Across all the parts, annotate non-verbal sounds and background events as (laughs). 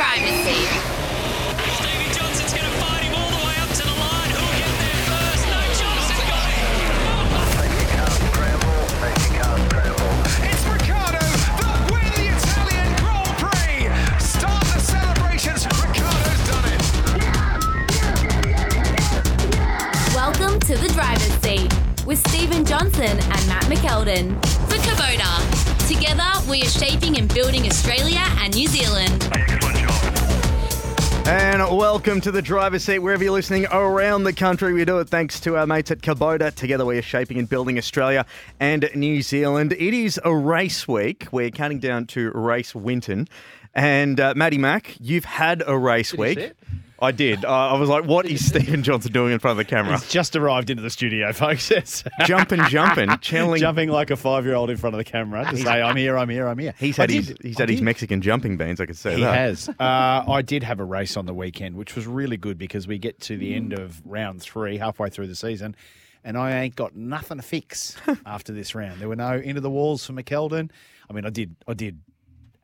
The driver's seat. Stevie Johnson's going to fight him all the way up to the line. Who'll get there first? No Johnson got it. It's Ricciardo that win the Italian Grand Prix. Start the celebrations. Ricciardo's done it. Welcome to the driver's seat with Stephen Johnson and Matt McKeldin. For Kubota. Together, we are shaping and building Australia and New Zealand. And welcome to the driver's seat, wherever you're listening around the country. We do it thanks to our mates at Kubota. Together, we are shaping and building Australia and New Zealand. It is a race week. We're counting down to Race Winton. And uh, Maddie Mack, you've had a race week. I did. Uh, I was like, what is Stephen Johnson doing in front of the camera? He's just arrived into the studio, (laughs) folks. Yes. jumping, jumping, (laughs) channeling. Jumping like a five year old in front of the camera to say, I'm here, I'm here, I'm here. He's I had his he's I had his did. Mexican jumping beans. I could say He that. has. (laughs) Uh, I did have a race on the weekend, which was really good because we get to the end of round three, halfway through the season, and I ain't got nothing to fix after this round. There were no into the walls for McKeldin. I mean, I did, I did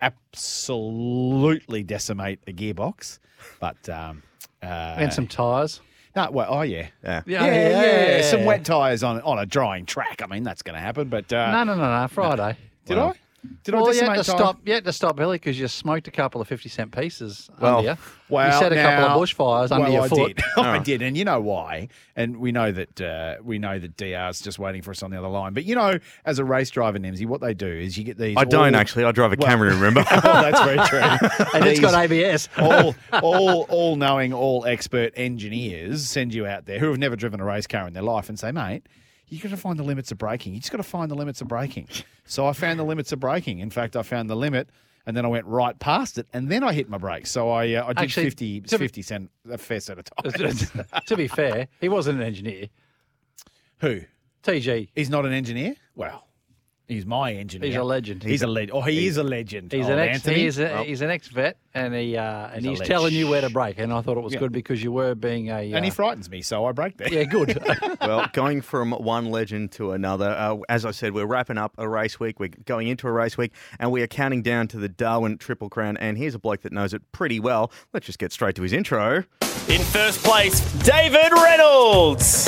absolutely decimate a gearbox, but um, uh, and some tyres. no, well, oh yeah. Yeah. Yeah, yeah, yeah, Some wet tyres on on a drying track. I mean, that's going to happen. But uh, No, no, no, no. Friday. did I? Did I well, you had decimate to tyre? stop. You had to stop early because you smoked a couple of fifty cent pieces Well, under you. Well, you set a couple of bushfires under well, your I foot. Did. (laughs) I did, and you know why? And we know that uh, we know that DR's just waiting for us on the other line. But you know, as a race driver, Nimsy, what they do is you get these. I don't actually. I drive a Well- Camry, remember? (laughs) oh, that's very true. (laughs) and it's got ABS. all, all, all knowing, all expert engineers send you out there who have never driven a race car in their life and say, mate. You got to find the limits of braking. You just got to find the limits of braking. So I found the limits of braking. In fact, I found the limit, and then I went right past it, and then I hit my brakes. So I, uh, I did Actually, 50, to be- 50 cent, a fair set of (laughs) tires. to be fair, he wasn't an engineer. Who? TG. He's not an engineer? Well, he's my engineer. He's a legend. He's a legend. Oh, he is a legend. He's oh, an ex. Anthony. He's, a, he's an ex vet, and he uh, and He's he's telling you where to break. And I thought it was Yeah. good because you were being a. and he uh, frightens me, so I break there. yeah, good. (laughs) well, going from one legend to another, uh, as I said, we're wrapping up a race week. We're going into a race week, and we are counting down to the Darwin Triple Crown. And here's a bloke that knows it pretty well. Let's just get straight to his intro. In first place, David Reynolds.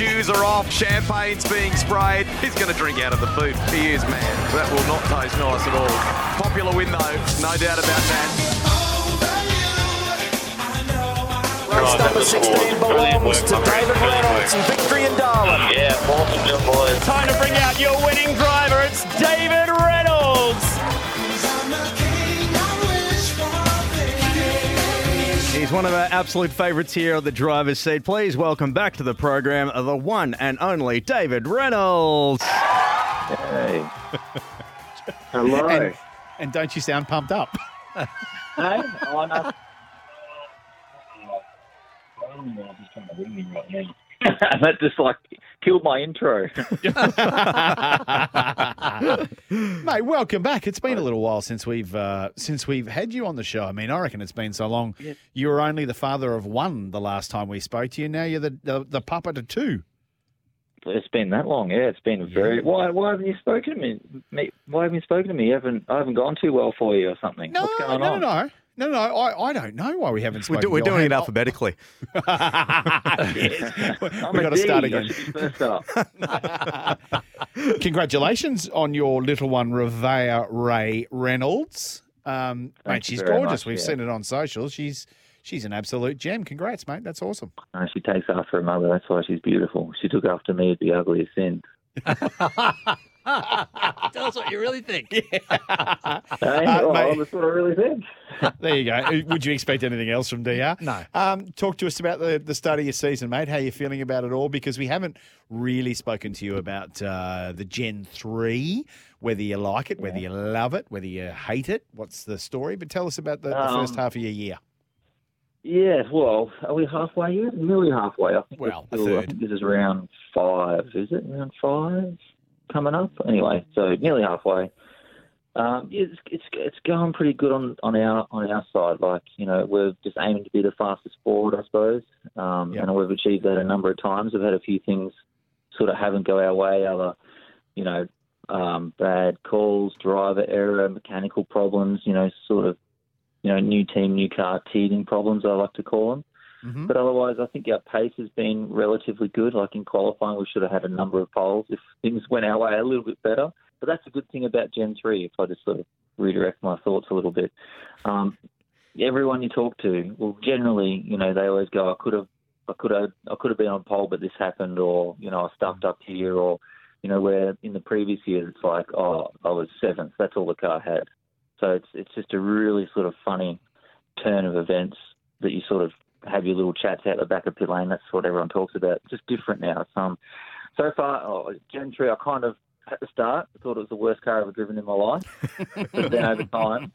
Shoes are off, champagne's being sprayed. He's going to drink out of the boot. He is, man. That will not taste nice at all. Popular win, though, no doubt about that. Race number 16 belongs to David Reynolds and victory in Darwin. Yeah, awesome job, boys. Time to bring out your winning driver. It's David Reynolds. He's one of our absolute favourites here on the driver's seat. Please welcome back to the program the one and only David Reynolds. Hey. Hello. And, and don't you sound pumped up? hey? Oh, no. (laughs) that just like killed my intro. (laughs) Mate, welcome back. It's been a little while since we've uh, since we've had you on the show. I mean, I reckon it's been so long. You were only the father of one the last time we spoke to you. Now you're the the, the papa to two. it's been that long, yeah. It's been very. Why? Why haven't you spoken to me? me why haven't you spoken to me? You haven't I haven't gone too well for you or something? No, What's going no, on? no, no. No, no, I, I don't know why we haven't We're, do- we're to you. doing it alphabetically. Yes. (laughs) I'm We've got to start again. first up. (laughs) Congratulations on your little one, Revea Ray Reynolds. Um, mate, she's gorgeous. much, We've yeah. seen it on social. She's she's an absolute gem. Congrats, mate. That's awesome. No, she takes after her mother. That's why she's beautiful. She took after me. It'd be ugly as sin. (laughs) Tell us what you really think. (laughs) Hey, Uh, well, mate. that's what I really think. (laughs) There you go. Would you expect anything else from DR? No. Um, talk to us about the, the start of your season, mate. How you feeling about it all? Because we haven't really spoken to you about uh, the Gen 3, whether you like it, whether you love it, whether you hate it. What's the story? But tell us about the, the first Um, half of your year. Yeah, well, are we halfway yet? Nearly halfway. I think Well, we're a still- I think this is round five, is it? Round five coming up? Anyway, so nearly halfway. Um, yeah, it's, it's it's going pretty good on, on our on our side. Like you know, we're just aiming to be the fastest forward, I suppose, um, Yep. and we've achieved that a number of times. We've had a few things sort of haven't go our way, other you know, um, bad calls, driver error, mechanical problems. You know, sort of you know, new team, new car teething problems. I like to call them. Mhm. But otherwise, I think our pace has been relatively good. Like in qualifying, we should have had a number of poles if things went our way a little bit better. But that's a good thing about Gen 3, if I just sort of redirect my thoughts a little bit. Um, everyone you talk to, well, generally, you know, they always go, I could have, I could have, I could have been on pole, but this happened, or you know, I stuffed up here, or you know, where in the previous years it's like, oh, I was seventh. That's all the car had. So it's it's just a really sort of funny turn of events that you sort of have your little chats out the back of pit lane. That's what everyone talks about. Just different now. It's, um, so far, oh, Gen 3, I kind of, at the start, thought it was the worst car I've ever driven in my life. (laughs) but then over time,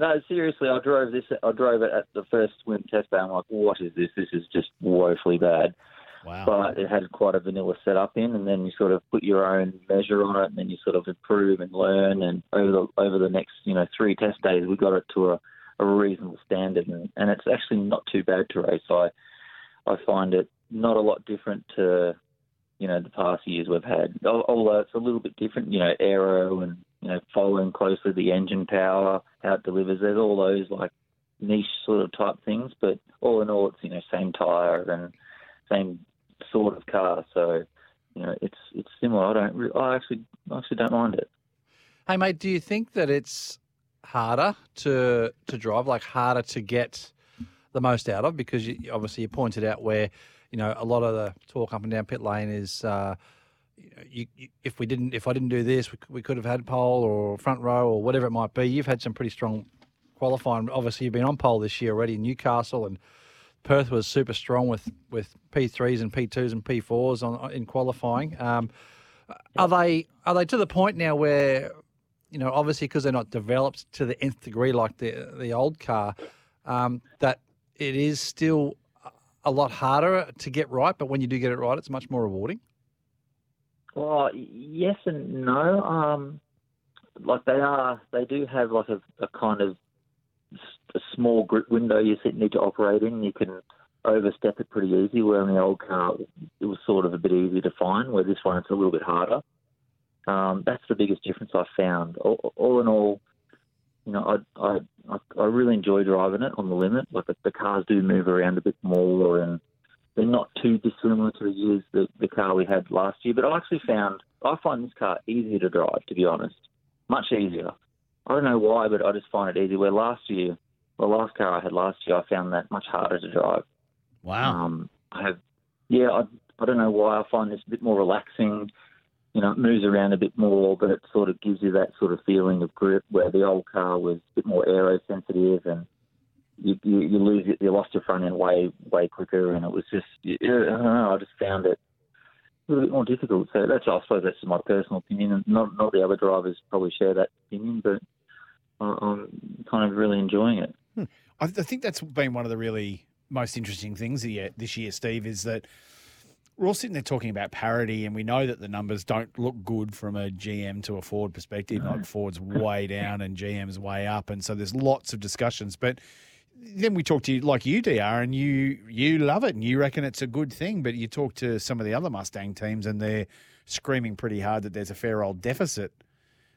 no, seriously, I drove this, I drove it at the first swim test day. I'm like, what is this? This is just woefully bad. Wow. But it had quite a vanilla setup in, and then you sort of put your own measure on it, and then you sort of improve and learn. And over the over the next, you know, three test days, we got it to a, a reasonable standard, and, and it's actually not too bad to race. I I find it not a lot different to you know the past years we've had. Although it's a little bit different, you know, aero and you know following closely the engine power, how it delivers. There's all those like niche sort of type things, but all in all, it's you know same tire and same sort of car. So you know it's it's similar. I don't. I actually I actually don't mind it. Hey, mate, do you think that it's harder to to drive, like harder to get the most out of? Because you, obviously you pointed out where, you know, a lot of the talk up and down pit lane is, uh, you you, if we didn't, if I didn't do this, we, could- we could have had pole or front row or whatever it might be. You've had some pretty strong qualifying. Obviously, you've been on pole this year already in Newcastle and. Perth was super strong with, with P3s and P2s and P4s on in qualifying. Um, are they are they to the point now where you know obviously because they're not developed to the nth degree like the the old car um, that it is still a lot harder to get right, but when you do get it right, it's much more rewarding. Well, yes and no. Um, like they are, they do have like a, a kind of a small grip window you need to operate in. You can overstep it pretty easy. Where in the old car, it was sort of a bit easier to find. Where this one, it's a little bit harder. Um, that's the biggest difference I found. All, all in all, you know, I, I I really enjoy driving it on the limit. Like the, the cars do move around a bit more, and they're not too dissimilar to the years the, the car we had last year. But I actually found I find this car easier to drive, to be honest, much easier. I don't know why, but I just find it easy. Where last year, the last car I had last year, I found that much harder to drive. Wow. Um, I have, yeah, I, I don't know why. I find this a bit more relaxing. You know, it moves around a bit more, but it sort of gives you that sort of feeling of grip. Where the old car was a bit more aero sensitive, and you, you, you lose it, you lost your front end way way quicker, and it was just, yeah, I don't know. I just found it a little bit more difficult. So that's, I suppose, that's my personal opinion, and not not the other drivers probably share that opinion, but I'm kind of really enjoying it. Hmm. I, I think that's been one of the really most interesting things this year, Steve, is that we're all sitting there talking about parity, and we know that the numbers don't look good from a GM to a Ford perspective. Like Ford's way (laughs) down and GM's way up, and so there's lots of discussions. But then we talk to you like you, DR, and you you love it and you reckon it's a good thing. But you talk to some of the other Mustang teams, and they're screaming pretty hard that there's a fair old deficit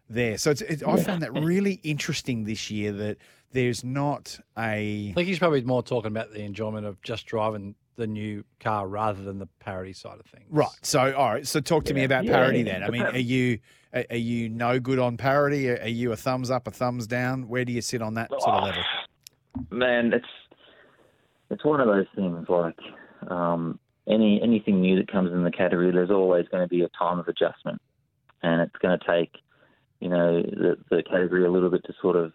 there. So it's, it's, I found that really interesting this year that there's not a I think he's probably more talking about the enjoyment of just driving the new car rather than the parity side of things. Right. So, all right. So, talk to me about Yeah, parity yeah. then. I mean, (laughs) are you are are you no good on parity? Are are you a thumbs up, a thumbs down? Where do you sit on that sort of level? (sighs) Man, it's it's one of those things. Like um, any anything new that comes in the category, there's always going to be a time of adjustment, and it's going to take, you know, the, the category a little bit to sort of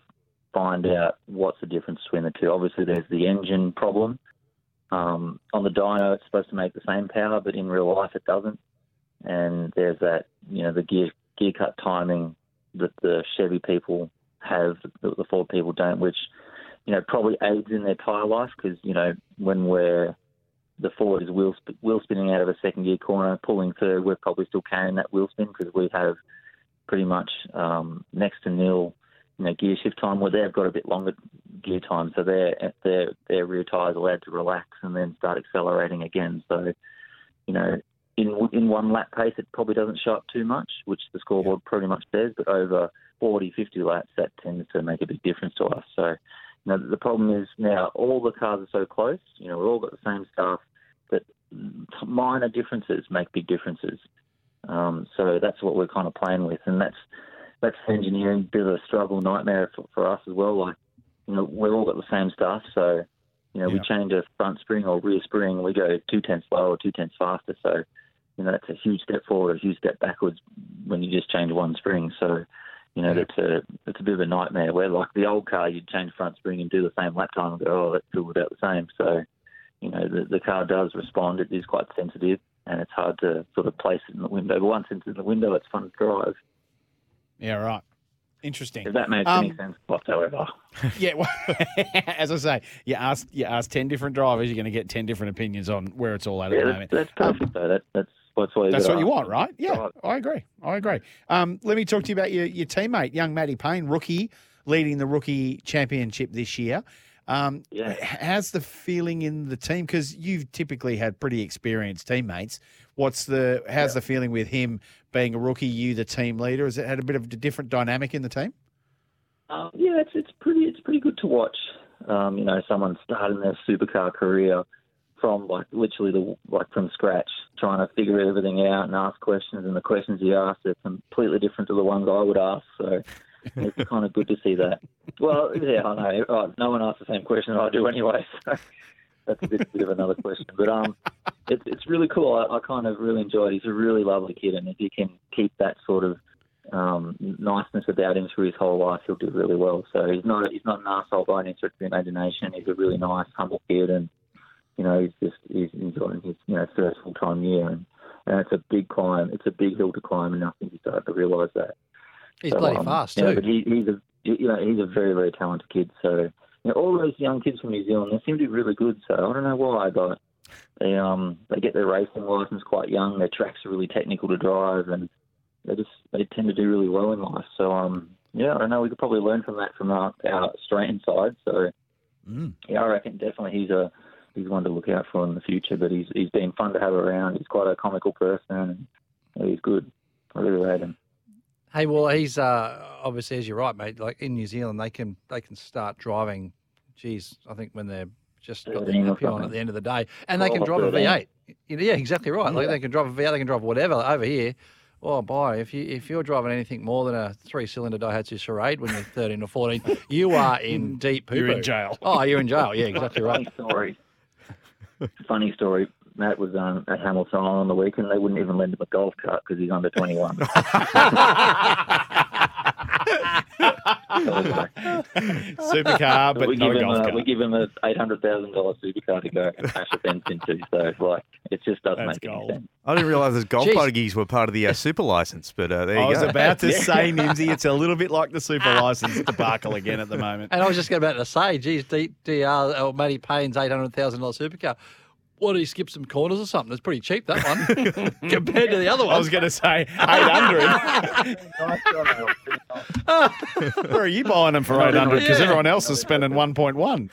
find out what's the difference between the two. Obviously, there's the engine problem. Um, on the dyno, it's supposed to make the same power, but in real life, it doesn't. And there's that, you know, the gear gear cut timing that the Chevy people have that the Ford people don't, which you know probably aids in their tyre life because you know when we're the Ford is wheel wheel spinning out of a second gear corner, pulling third, we're probably still carrying that wheel spin because we have pretty much um, next to nil, you know, gear shift time. Where they've got a bit longer gear time, so their their their rear tyres allowed to relax and then start accelerating again. So, you know, in in one lap pace, it probably doesn't show up too much, which the scoreboard pretty much says. But over 40, 50 laps, that tends to make a big difference to us. So, you know, the problem is now all the cars are so close. You know, we've all got the same stuff, but minor differences make big differences. Um, so that's what we're kind of playing with, and that's that's engineering bit of a struggle nightmare for, for us as well. Like, you know, we've all got the same stuff, so you know, we change a front spring or rear spring, we go two tenths slower or two tenths faster. So, you know, that's a huge step forward, a huge step backwards when you just change one spring. So, you know, that's a that's a bit of a nightmare. Where like the old car, you'd change front spring and do the same lap time and go, oh, that's still about the same. So, you know, the, the car does respond. It is quite sensitive, and it's hard to sort of place it in the window. But once it's in the window, it's fun to drive. Yeah, right. Interesting. If that makes Um, any sense whatsoever. (laughs) Yeah, well, (laughs) as I say, you ask you ask ten different drivers, you're going to get ten different opinions on where it's all at at the that's, moment. that's perfect though. That, that's that's what That's what you want, right? Yeah, I agree. I agree. Um, let me talk to you about your, your teammate, young Matty Payne, rookie, leading the rookie championship this year. Um, Yeah. How's the feeling in the team? Because you've typically had pretty experienced teammates. What's the how's the feeling with him being a rookie? You, the team leader, has it had a bit of a different dynamic in the team? Um, yeah, it's it's pretty it's pretty good to watch. Um, you know, someone starting their supercar career from like literally the like from scratch, trying to figure everything out and ask questions, and the questions he asks are completely different to the ones I would ask. So it's kind of good to see that. Well, yeah, I know. Oh, no one asks the same question I do anyway. So that's a bit, bit of another question. But um, it's it's really cool. I, I kind of really enjoyed. it. He's a really lovely kid, and if you can keep that sort of um, niceness about him through his whole life, he'll do really well. So he's not he's not an asshole by any stretch of the imagination. He's a really nice, humble kid, and you know he's just he's enjoying his you know first full time year, and, and it's a big climb. It's a big hill to climb, and I think he's starting to realise that. He's bloody fast, you know, too. But he, he's a you know he's a very very talented kid. So you know, all those young kids from New Zealand they seem to be really good. So I don't know why, but they um they get their racing license quite young. Their tracks are really technical to drive, and they just they tend to do really well in life. So um yeah, I don't know. We could probably learn from that from our, our Australian side. So yeah, I reckon definitely he's a he's one to look out for in the future. But he's he's been fun to have around. He's quite a comical person, and he's good. I really rate him. Hey, well, he's uh, obviously, as you're right, mate. Like in New Zealand, they can they can start driving. Geez, I think when they're just got their 13 happy on at the end of the day, and they can drive a 13. V8. Yeah, exactly right. Like they can drive a V8, they can drive whatever. Over here, oh boy, if you if you're driving anything more than a three-cylinder Daihatsu Charade when you're 13 or 14, you are in (laughs) deep poo. You're in jail. Oh, you're in jail. Yeah, exactly (laughs) right. Funny story. Funny story. Matt was um, at Hamilton on the weekend. They wouldn't even lend him a golf cart because he's under 21. (laughs) (laughs) Supercar, but we not give him golf a, cart. we give him a eight hundred thousand dollar supercar to go and smash a fence into. So like, it just doesn't That's make gold. any sense. I didn't realise those golf Jeez. buggies were part of the uh, super license, but uh, there you I was about to (laughs) say, Nimsy, it's a little bit like the super license debacle again at the moment. And I was just about to say, geez, D- DR or Matty Payne's eight hundred thousand dollar supercar. What did he skip some corners or something? It's pretty cheap that one (laughs) compared to the other one. I was going to say 800. (laughs) Where are you buying them for 800? Because Yeah. everyone else is spending 1.1.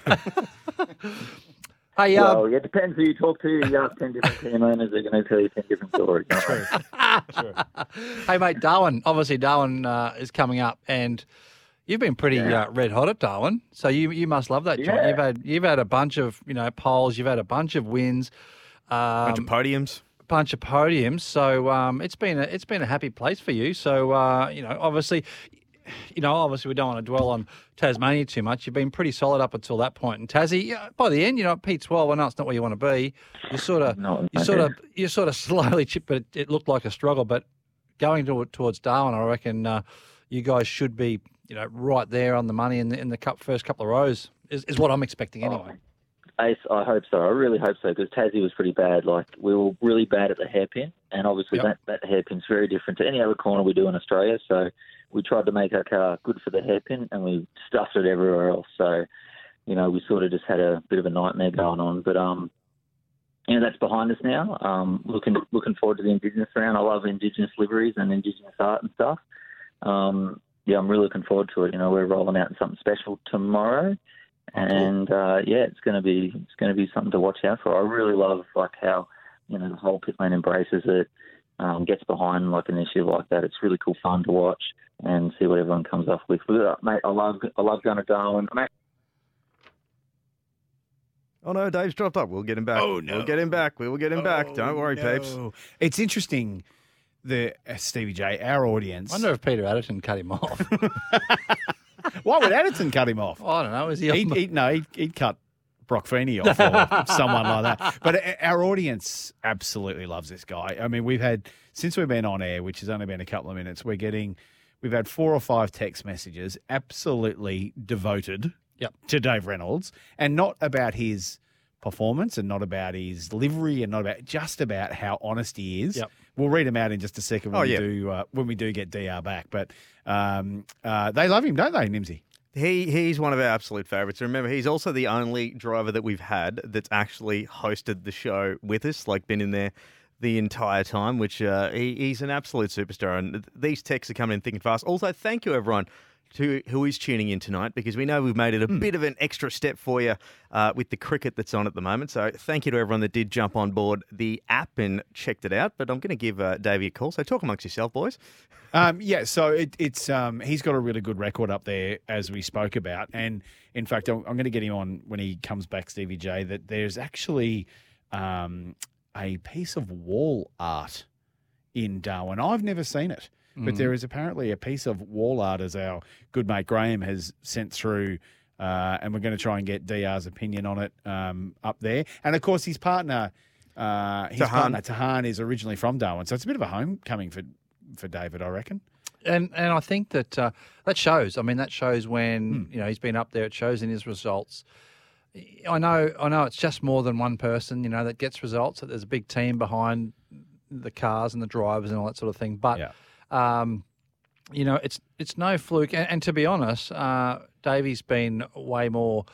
Hey, uh, Well, it depends who you talk to. You ask ten different team owners, they're going to tell you ten different stories. (laughs) True. hey, mate, Darwin. Obviously, Darwin uh, is coming up, and you've been pretty uh, red hot at Darwin. So you you must love that joint. Yeah. You've had you've had a bunch of you know poles. You've had a bunch of wins. Um, bunch of podiums. bunch of podiums. So um, it's been a it's been a happy place for you. So uh, you know, obviously, you know, obviously we don't want to dwell on Tasmania too much. You've been pretty solid up until that point. And Tassie, by the end, you know, at P12, I know it's not where you want to be. You sort of, No, you no. sort of, you sort of (laughs) slowly chip, but it, it looked like a struggle. But going to, towards Darwin, I reckon uh, you guys should be, you know, right there on the money in the, in the cup, first couple of rows. Is, is what I'm expecting anyway. Ace, I hope so. I really hope so because Tassie was pretty bad. Like we were really bad at the hairpin, and obviously Yep. that, that hairpin's very different to any other corner we do in Australia. So we tried to make our car good for the hairpin, and we stuffed it everywhere else. So you know we sort of just had a bit of a nightmare going on. But um, you know that's behind us now. Um, looking looking forward to the Indigenous round. I love Indigenous liveries and Indigenous art and stuff. Um, yeah, I'm really looking forward to it. You know, we're rolling out something special tomorrow, and uh, yeah, it's going to be it's going to be something to watch out for. I really love like how you know the whole pit lane embraces it, um, gets behind like an issue like that. It's really cool fun to watch and see what everyone comes off with. But, uh, mate, I love I love going to Darwin. I'm Oh no, Dave's dropped up. We'll get him back. Oh, no. We'll get him back. We will get him back. Don't worry, peeps. It's interesting. The uh, Stevie J, our audience. I wonder if Peter Adderton cut him off. (laughs) Why would Adderton cut him off? (laughs) I don't know. Is he? He'd, he'd, no, he'd, he'd cut Brock Feeney off or (laughs) someone like that. But uh, our audience absolutely loves this guy. I mean, we've had since we've been on air, which has only been a couple of minutes. We're getting, we've had four or five text messages, absolutely devoted Yep. to Dave Reynolds, and not about his performance and not about his livery and not about just about how honest he is. Yep. We'll read him out in just a second when Oh, we do uh, when we do get DR back. But um, uh, they love him, don't they, Nimsy? He he's one of our absolute favourites. Remember, he's also the only driver that we've had that's actually hosted the show with us, like been in there the entire time. Which uh, he, he's an absolute superstar. And these texts are coming in thick and fast. Also, thank you everyone. To who is tuning in tonight because we know we've made it a bit of an extra step for you uh, with the cricket that's on at the moment. So thank you to everyone that did jump on board the app and checked it out. But I'm going to give uh, Davey a call. So talk amongst yourself, boys. Um, yeah, so it, it's um, he's got a really good record up there, as we spoke about, and in fact, I'm, I'm going to get him on when he comes back, Stevie J. That there's actually um, a piece of wall art in Darwin. I've never seen it, but Mm. there is apparently a piece of wall art, as our good mate Graham has sent through. Uh, and we're going to try and get DR's opinion on it um, up there. And of course, his partner, uh, his Tahan. partner Tahan, is originally from Darwin, so it's a bit of a homecoming for for David, I reckon. And and I think that uh, that shows. I mean, that shows when you know he's been up there. It shows in his results. I know, I know, it's just more than one person. You know that gets results. That there's a big team behind the cars and the drivers and all that sort of thing. But Yeah. Um, you know, it's it's no fluke. And, and to be honest, uh, Davey's been way more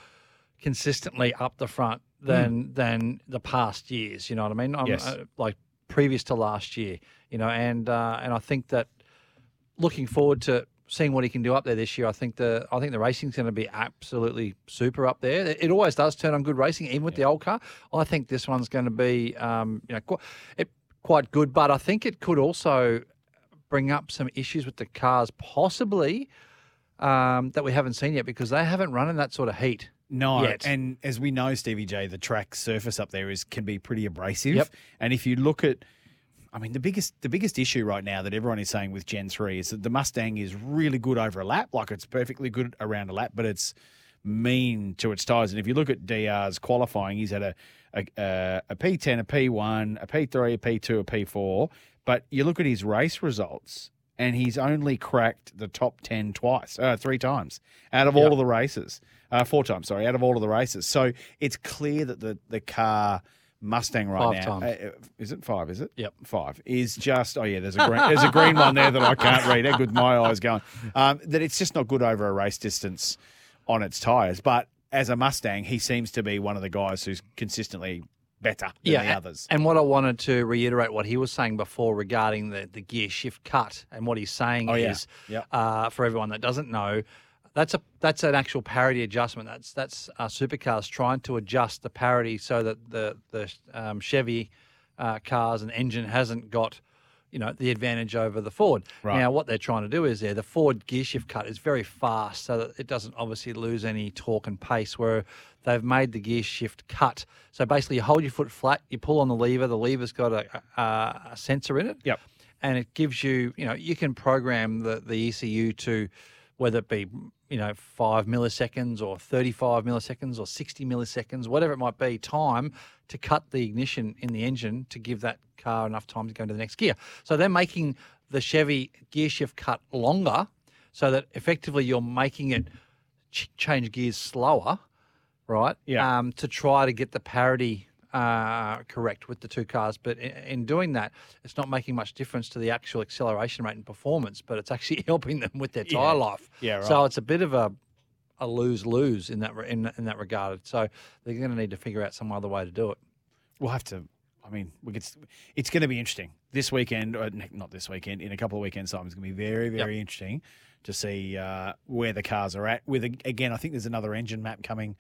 consistently up the front than than the past years. You know what I mean? I'm, Yes. uh, like previous to last year. You know, and uh, and I think that looking forward to seeing what he can do up there this year. I think the I think the racing's going to be absolutely super up there. It, it always does turn on good racing, even with the old car. I think this one's going to be um, you know quite, it, quite good, but I think it could also bring up some issues with the cars, possibly um, that we haven't seen yet because they haven't run in that sort of heat. No, yet. and as we know, Stevie J, the track surface up there is can be pretty abrasive. Yep. And if you look at, I mean, the biggest the biggest issue right now that everyone is saying with Gen three is that the Mustang is really good over a lap, like it's perfectly good around a lap, but it's mean to its tires. And if you look at DR's qualifying, he's had a a, a, a P10, a P1, a P3, a P2, a P4. But you look at his race results, and he's only cracked the top 10 twice, uh, three times out of all of the races. Uh, four times, sorry, out of all of the races. So it's clear that the, the car Mustang right Five now, uh, uh, is it five? Is it? Yep. Five is just. Oh yeah, there's a green, there's a green one there that I can't read. How good my (laughs) eyes going? Um, that it's just not good over a race distance on its tires. But as a Mustang, he seems to be one of the guys who's consistently better than the others. And what I wanted to reiterate what he was saying before regarding the, the gear shift cut, and what he's saying Oh, yeah. is, Yep. uh, for everyone that doesn't know, that's a that's an actual parity adjustment. That's that's uh, supercars trying to adjust the parity so that the the um, Chevy uh, cars and engine hasn't got. You know the advantage over the Ford. Right. Now, what they're trying to do is there the Ford gear shift cut is very fast, so that it doesn't obviously lose any torque and pace. Where they've made the gear shift cut, so basically you hold your foot flat, you pull on the lever, the lever's got a, a, a sensor in it, Yep. and it gives you, you know, you can program the, the ECU to whether it be, you know, five milliseconds or 35 milliseconds or 60 milliseconds, whatever it might be, time to cut the ignition in the engine to give that car enough time to go into the next gear. So they're making the Chevy gear shift cut longer, so that effectively you're making it ch- change gears slower, right? Yeah. Um, to try to get the parity uh, correct with the two cars, but in, in doing that, it's not making much difference to the actual acceleration rate and performance, but it's actually (laughs) helping them with their tire life. Yeah, So it's a bit of a a lose lose in that in, in that regard. So they're going to need to figure out some other way to do it. We'll have to. I mean, we could. It's going to be interesting this weekend, or not this weekend. In a couple of weekends' time, it's going to be very, very interesting to see uh, where the cars are at. With again, I think there's another engine map coming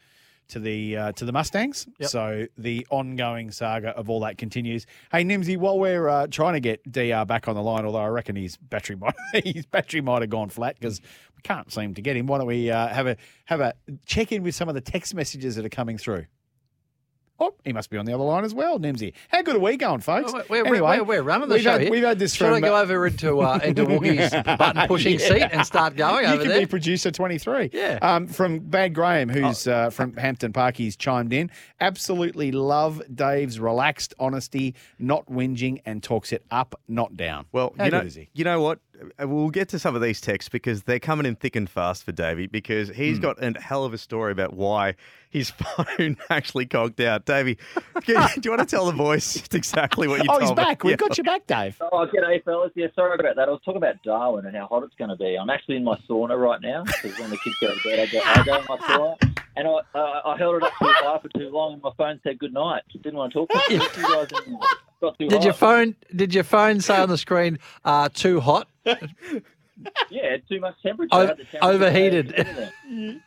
to the uh, to the Mustangs. Yep. So the ongoing saga of all that continues. Hey, Nimsy, while we're uh, trying to get DR back on the line, although I reckon his battery (laughs) might his battery might have gone flat because we can't seem to get him. Why don't we uh, have a have a check in with some of the text messages that are coming through? Oh, he must be on the other line as well, Nimsy. How good are we going, folks? We're, we're, anyway, we're, we're running the we've show had, here. we've had this Should from. I go over into uh, into Woogie's (laughs) button pushing Yeah. seat and start going you over can there? be producer 23. Yeah. Um, from Bad Graham, who's uh, from Hampton Park, he's chimed in. Absolutely love Dave's relaxed honesty, not whinging, and talks it up, not down. Well, How you know, good is he? you know what? Uh, We'll get to some of these texts because they're coming in thick and fast for Davey because he's got a hell of a story about why his (laughs) phone actually conked out. Davey, can- (laughs) do you want to tell the voice (laughs) exactly what you Oh, told he's me? back. We've Yeah. got you back, Dave. Oh, g'day, fellas. Yeah, sorry about that. I was talking about Darwin and how hot it's going to be. I'm actually in my sauna right now because when the kids go to bed, I go, I go in my sauna. And I, uh, I held it up too high for too long, and my phone said good night. Didn't want to talk to you guys anymore. Got too Did high. your phone? Did your phone say on the (laughs) screen uh, too hot? Yeah, too much temperature. O- I had the temperature overheated. gauge and everything.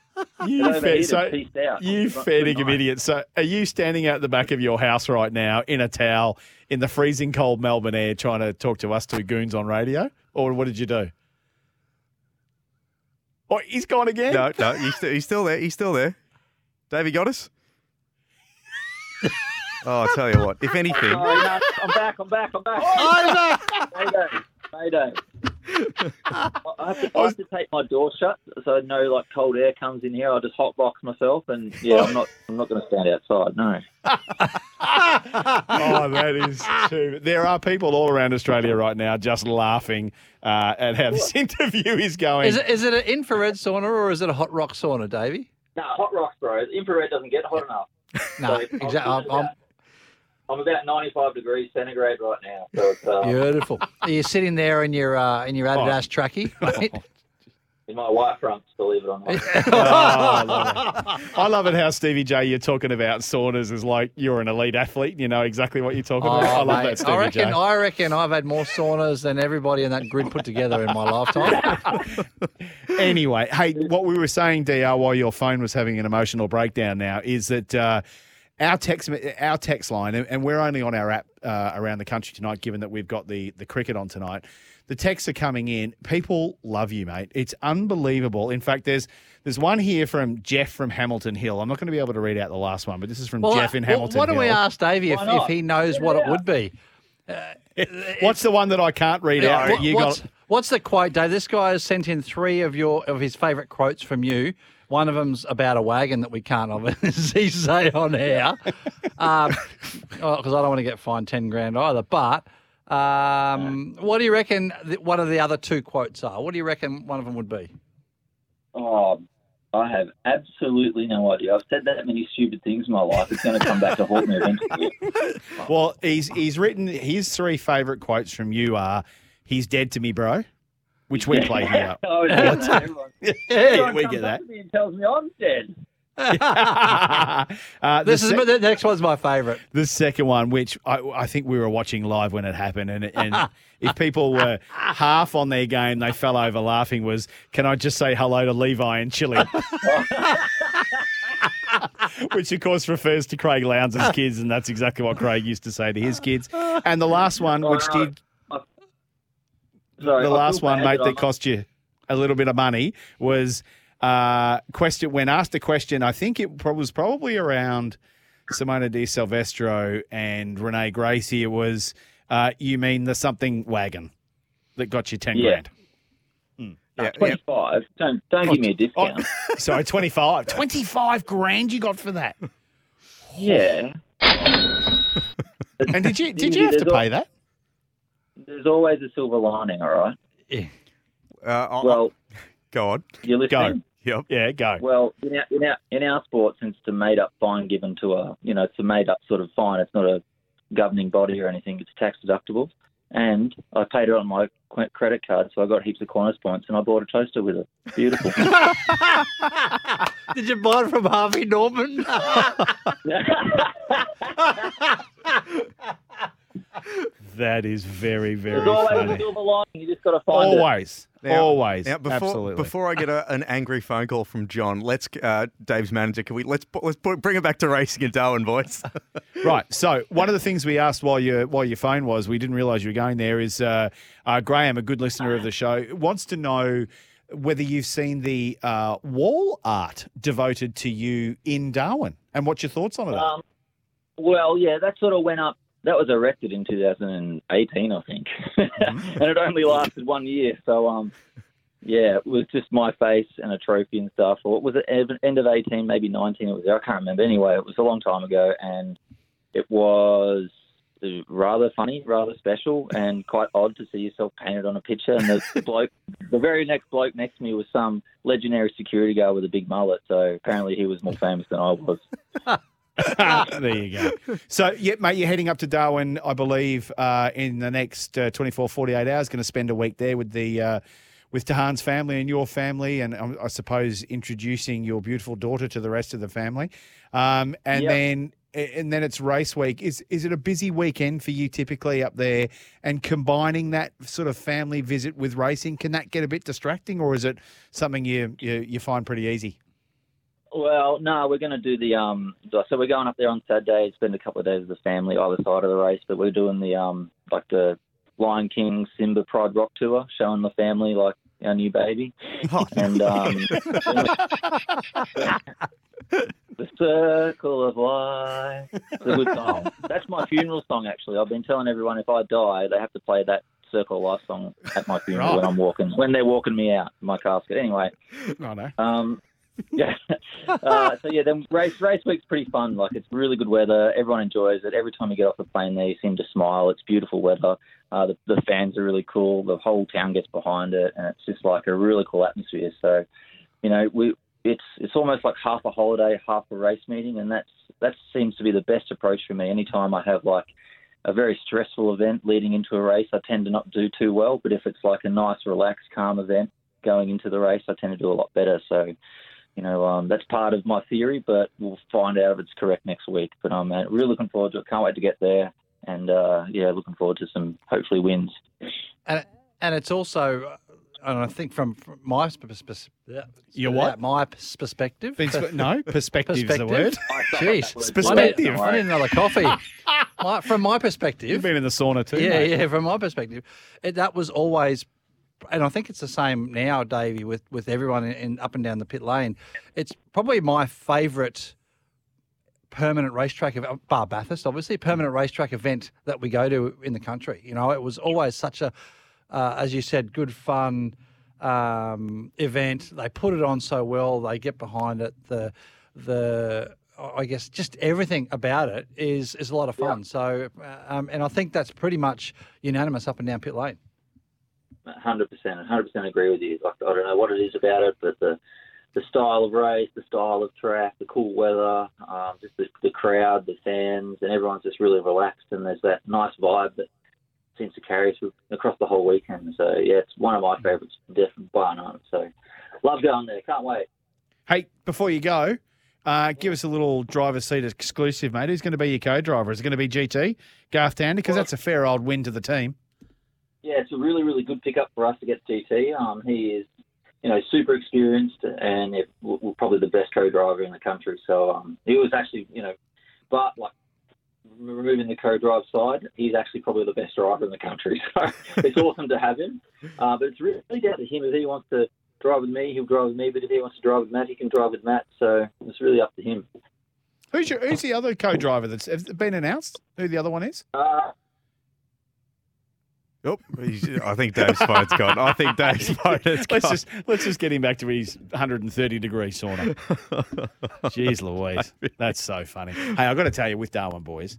You, (laughs) It fair, so, peaced out. you Good fair night. idiot. So, are you standing out the back of your house right now in a towel in the freezing cold Melbourne air trying to talk to us two goons on radio? Or what did you do? Oh, he's gone again? No, no, he's, st- he's still there. He's still there. Davey got us? (laughs) oh, I'll tell you what. If anything, (laughs) Oh, no, I'm back. I'm back. I'm back. Oh, Mayday. Mayday. (laughs) I have, to, I have to take my door shut so no like cold air comes in here. I just hot box myself, and yeah, I'm not. I'm not going to stand outside. No. (laughs) oh, that is too. There are people all around Australia right now just laughing uh, at how this interview is going. Is it is it an infrared sauna or is it a hot rock sauna, Davey? No, hot rocks, bro. Infrared doesn't get hot enough. No, So exactly. I'm, I'm, about- I'm about 95 degrees centigrade right now. So it's uh, beautiful. (laughs) You're sitting there in your uh, in your Adidas trackie. Right? (laughs) in my white fronts, believe it or not. (laughs) Oh, I, love it. I love it how Stevie J you're talking about saunas is like you're an elite athlete. You know exactly what you're talking about. I Oh, love mate, that Stevie I reckon J. I reckon I've had more saunas than everybody in that grid put together in my lifetime. Anyway, hey, what we were saying, DR, while your phone was having an emotional breakdown now, is that uh, our text our text line, and, and we're only on our app uh, around the country tonight, given that we've got the the cricket on tonight. The texts are coming in. People love you, mate. It's unbelievable. In fact, there's there's one here from Jeff from Hamilton Hill. I'm not going to be able to read out the last one, but this is from Well, Jeff in well, Hamilton Why don't we Hill. ask Davey if, if he knows Get what it it would be? (laughs) What's the one that I can't read out? What- you what's, got? what's the quote, Dave? This guy has sent in three of your of his favourite quotes from you. One of them's about a wagon that we can't obviously (laughs) say on air, because I don't want to get fined ten grand either. But um, what do you reckon? th- One of the other two quotes are. What do you reckon one of them would be? Oh, I have absolutely no idea. I've said that many stupid things in my life. It's going to come back to haunt me eventually. (laughs) Well, he's he's written his three favourite quotes from you are "He's dead to me, bro," which we play here. (laughs) Oh, yeah, everyone, Yeah, everyone we comes get up that. to me and tells me I'm dead. (laughs) uh, the, This is sec- the next one's my favourite. the second one, which I, I think we were watching live when it happened, and and (laughs) if people were half on their game, they fell over laughing. Was can I just say hello to Levi and Chili? Which of course refers to Craig Lowndes' kids, and that's exactly what Craig used to say to his kids. And the last one, which did Sorry, the last one, mate, that that I'm- cost you a little bit of money was uh, question when asked a question. I think it was probably around Simona Di Silvestro and Renee Gracie. It was uh, you mean the something wagon that got you ten Yeah. grand? yeah, yeah. 25. Don't, don't give me a Oh, discount. (laughs) sorry, 25. (laughs) 25 grand you got for that. Yeah. (laughs) And did you did you have to there's pay that? There's always a silver lining, all right? Uh, I- Well, (laughs) go on. you're listening. Yep. Yeah, go. Well, in our, in our in our sport, since it's a made up fine given to a you know it's a made up sort of fine. It's not a governing body or anything. It's tax deductible, and I paid it on my credit card, so I got heaps of Qantas points, and I bought a toaster with it. Beautiful. (laughs) (laughs) Did you buy it from Harvey Norman? That is very, very There's always a silver lining. You just got to find it. Always, Now- always, Now, before, absolutely. Before I get a, an angry phone call from John, let's uh, Dave's manager. Can we let's let's put, bring it back to racing and Darwin, boys. (laughs) Right. So one of the things we asked while your while your phone was, we didn't realise you were going there. Is uh, uh, Graham, a good listener of the show, wants to know whether you've seen the uh, wall art devoted to you in Darwin, and what's your thoughts on it? Um, well, yeah, that sort of went up. That was erected in 2018, I think, (laughs) and it only lasted one year. So, um, yeah, it was just my face and a trophy and stuff. Or was it end of 18, maybe 19? It was there. I can't remember. Anyway, it was a long time ago, and it was rather funny, rather special, and quite odd to see yourself painted on a picture. And the (laughs) bloke, the very next bloke next to me was some legendary security guard with a big mullet. So apparently, he was more famous than I was. (laughs) (laughs) there you go. So, yeah, mate, you're heading up to Darwin, I believe, uh, in the next uh, 24, 48 hours. Going to spend a week there with the uh, with Tahan's family and your family, and um, I suppose introducing your beautiful daughter to the rest of the family. Um, and Yep. then and then it's race week. Is is it a busy weekend for you typically up there? And combining that sort of family visit with racing, can that get a bit distracting, or is it something you you, you find pretty easy? Well, no, we're going to do the um. So we're going up there on Saturday, spend a couple of days with the family either side of the race. But we're doing the um like the Lion King Simba Pride Rock tour, showing the family like our new baby, and um. (laughs) The Circle of Life. It's a good song. That's my funeral song, actually. I've been telling everyone if I die, they have to play that Circle of Life song at my funeral Right. when I'm walking, when they're walking me out in my casket. Anyway, I know. um, (laughs) yeah. Uh, so yeah, then race race week's pretty fun. Like it's really good weather. Everyone enjoys it. Every time you get off the plane, there you seem to smile. It's beautiful weather. Uh, the, the fans are really cool. The whole town gets behind it, and it's just like a really cool atmosphere. So, you know, we it's it's almost like half a holiday, half a race meeting, and that's that seems to be the best approach for me. Anytime I have like a very stressful event leading into a race, I tend to not do too well. But if it's like a nice, relaxed, calm event going into the race, I tend to do a lot better. So, you know, um, that's part of my theory, but we'll find out if it's correct next week. But I'm uh, really looking forward to it. Can't wait to get there. And uh, yeah, looking forward to some hopefully wins. and and it's also, and I think from, from my perspective, pers- Your what? My perspective. Been- no, (laughs) perspective's the word. Jeez, Perspective. I need, I need another coffee. my, from my perspective, You've been in the sauna too. yeah, mate. yeah. From my perspective, it, that was always, and I think it's the same now, Davey, with with everyone in, in up and down the pit lane. It's probably my favourite permanent racetrack of bar Bathurst, obviously permanent racetrack event that we go to in the country. You know, it was always such a, uh, as you said, good fun um, event. They put it on so well. They get behind it. The the I guess just everything about it is is a lot of fun. So, uh, um, and I think that's pretty much unanimous up and down pit lane. Hundred percent, hundred percent agree with you. Like I don't know what it is about it, but the the style of race, the style of track, the cool weather, um, just the, the crowd, the fans, and everyone's just really relaxed, and there's that nice vibe that seems to carry through across the whole weekend. So yeah, it's one of my favourites, definitely bar none. So love going there. Can't wait. Hey, before you go, uh, give us a little driver's seat exclusive, mate. Who's going to be your co-driver? Is it going to be GT, Garth Tander? Because that's a fair old win to the team. Yeah, it's a really, really good pickup for us to get GT. Um, he is, you know, super experienced and it, w- w- probably the best co-driver in the country. So um, he was actually, you know, but like removing the co-drive side, he's actually probably the best driver in the country. (laughs) So it's awesome to have him. Uh, but it's really down to him. If he wants to drive with me, he'll drive with me. But if he wants to drive with Matt, he can drive with Matt. So it's really up to him. Who's your, who's the other co-driver that's been announced? Who the other one is? Uh, Oh, I think Dave's phone's gone. I think Dave's (laughs) phone has gone. Let's just let's just get him back to his 130 degree sauna. (laughs) Jeez Louise, that's so funny. Hey, I've got to tell you, with Darwin boys,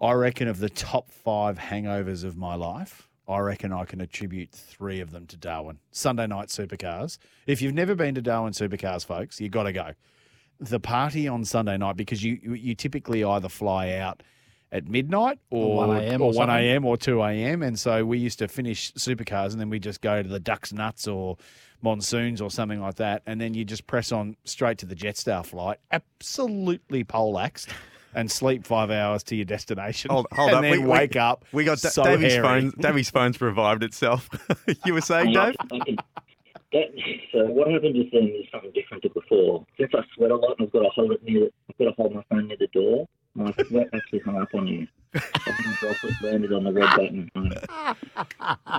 I reckon of the top five hangovers of my life, I reckon I can attribute three of them to Darwin. Sunday night supercars. If you've never been to Darwin supercars, folks, you got to go. The party on Sunday night because you you typically either fly out at midnight or, 1 a.m. or or 1 a.m. or 2 a.m. And so we used to finish supercars and then we just go to the Ducks Nuts or Monsoons or something like that. And then you just press on straight to the Jetstar flight, absolutely poleaxed, (laughs) and sleep five hours to your destination. Hold, hold and up. then we, wake we, up. We got Da- so Davey's phone. (laughs) Davey's phone's revived itself. (laughs) you were saying, I Dave? can- I can- that, so what happened just then is something different to before. Since I sweat a lot and I've got to hold it near, I've got to hold my phone near the door. My sweat actually hung up on you. I think my droplet landed on the red button.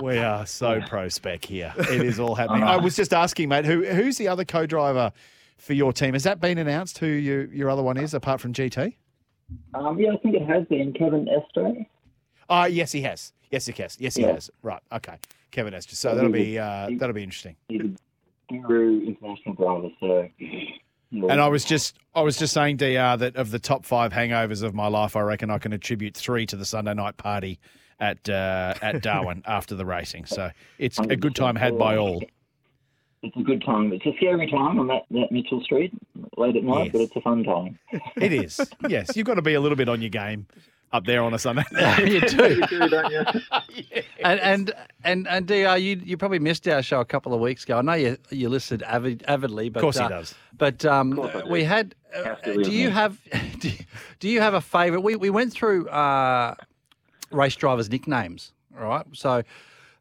We are so pro spec here. It is all happening. I was just asking, mate, who who's the other co-driver for your team? Has that been announced? Who you, your other one is, apart from GT? Um, yeah, I think it has been Kevin Estre. Uh yes, he has. Yes, he has. Yes, he Yeah. has. Right. Okay. Kevin Estre. So that'll be uh, that'll be interesting. He's a guru international driver, so. And I was just I was just saying, DR, that of the top five hangovers of my life, I reckon I can attribute three to the Sunday night party at uh, at Darwin (laughs) after the racing. So it's a good time had by all. It's a good time. It's a scary time on that, that Mitchell Street late at night, Yes. but it's a fun time. It is. (laughs) Yes, you've got to be a little bit on your game up there on a Sunday. (laughs) you do. you do, don't you? (laughs) And and and and DR. You you probably missed our show a couple of weeks ago. I know you you listened avid, avidly, but Of course he uh, does. But um, course do. we had. Uh, do you me. have (laughs) do you, do you have a favourite? We we went through uh, race drivers' nicknames, all right? So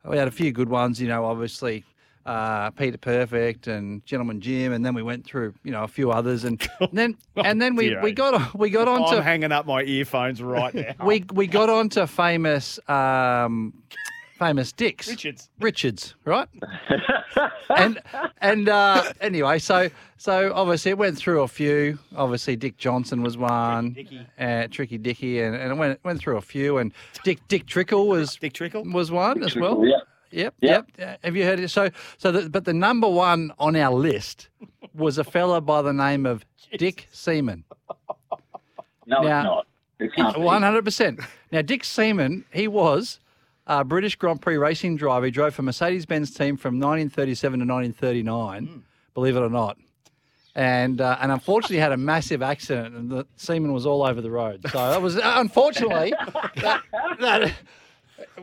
we had a few good ones. You know, obviously. Uh, Peter Perfect and Gentleman Jim, and then we went through, you know, a few others, and (laughs) then and then we, we got we got on I'm to hanging up my earphones right (laughs) now. we we got on to famous um, famous dicks. Richards. Richards, right? (laughs) and and uh, anyway, so so obviously it went through a few. Obviously, Dick Johnson was one, uh, Tricky Dicky, and, and it went went through a few. And Dick Dick Trickle was Dick Trickle? was one as well. Yeah. Yep, Yep. yep. Uh, Have you heard it? So, so, the, but the number one on our list was a fella by the name of (laughs) Dick Seaman. No, Now- it's not. It can't be. One hundred percent. Now, Dick Seaman, he was a British Grand Prix racing driver. He drove for Mercedes-Benz team from 1937 to 1939. Believe it or not. And uh, and unfortunately had a massive accident, and the semen was all over the road. So that was unfortunately that, that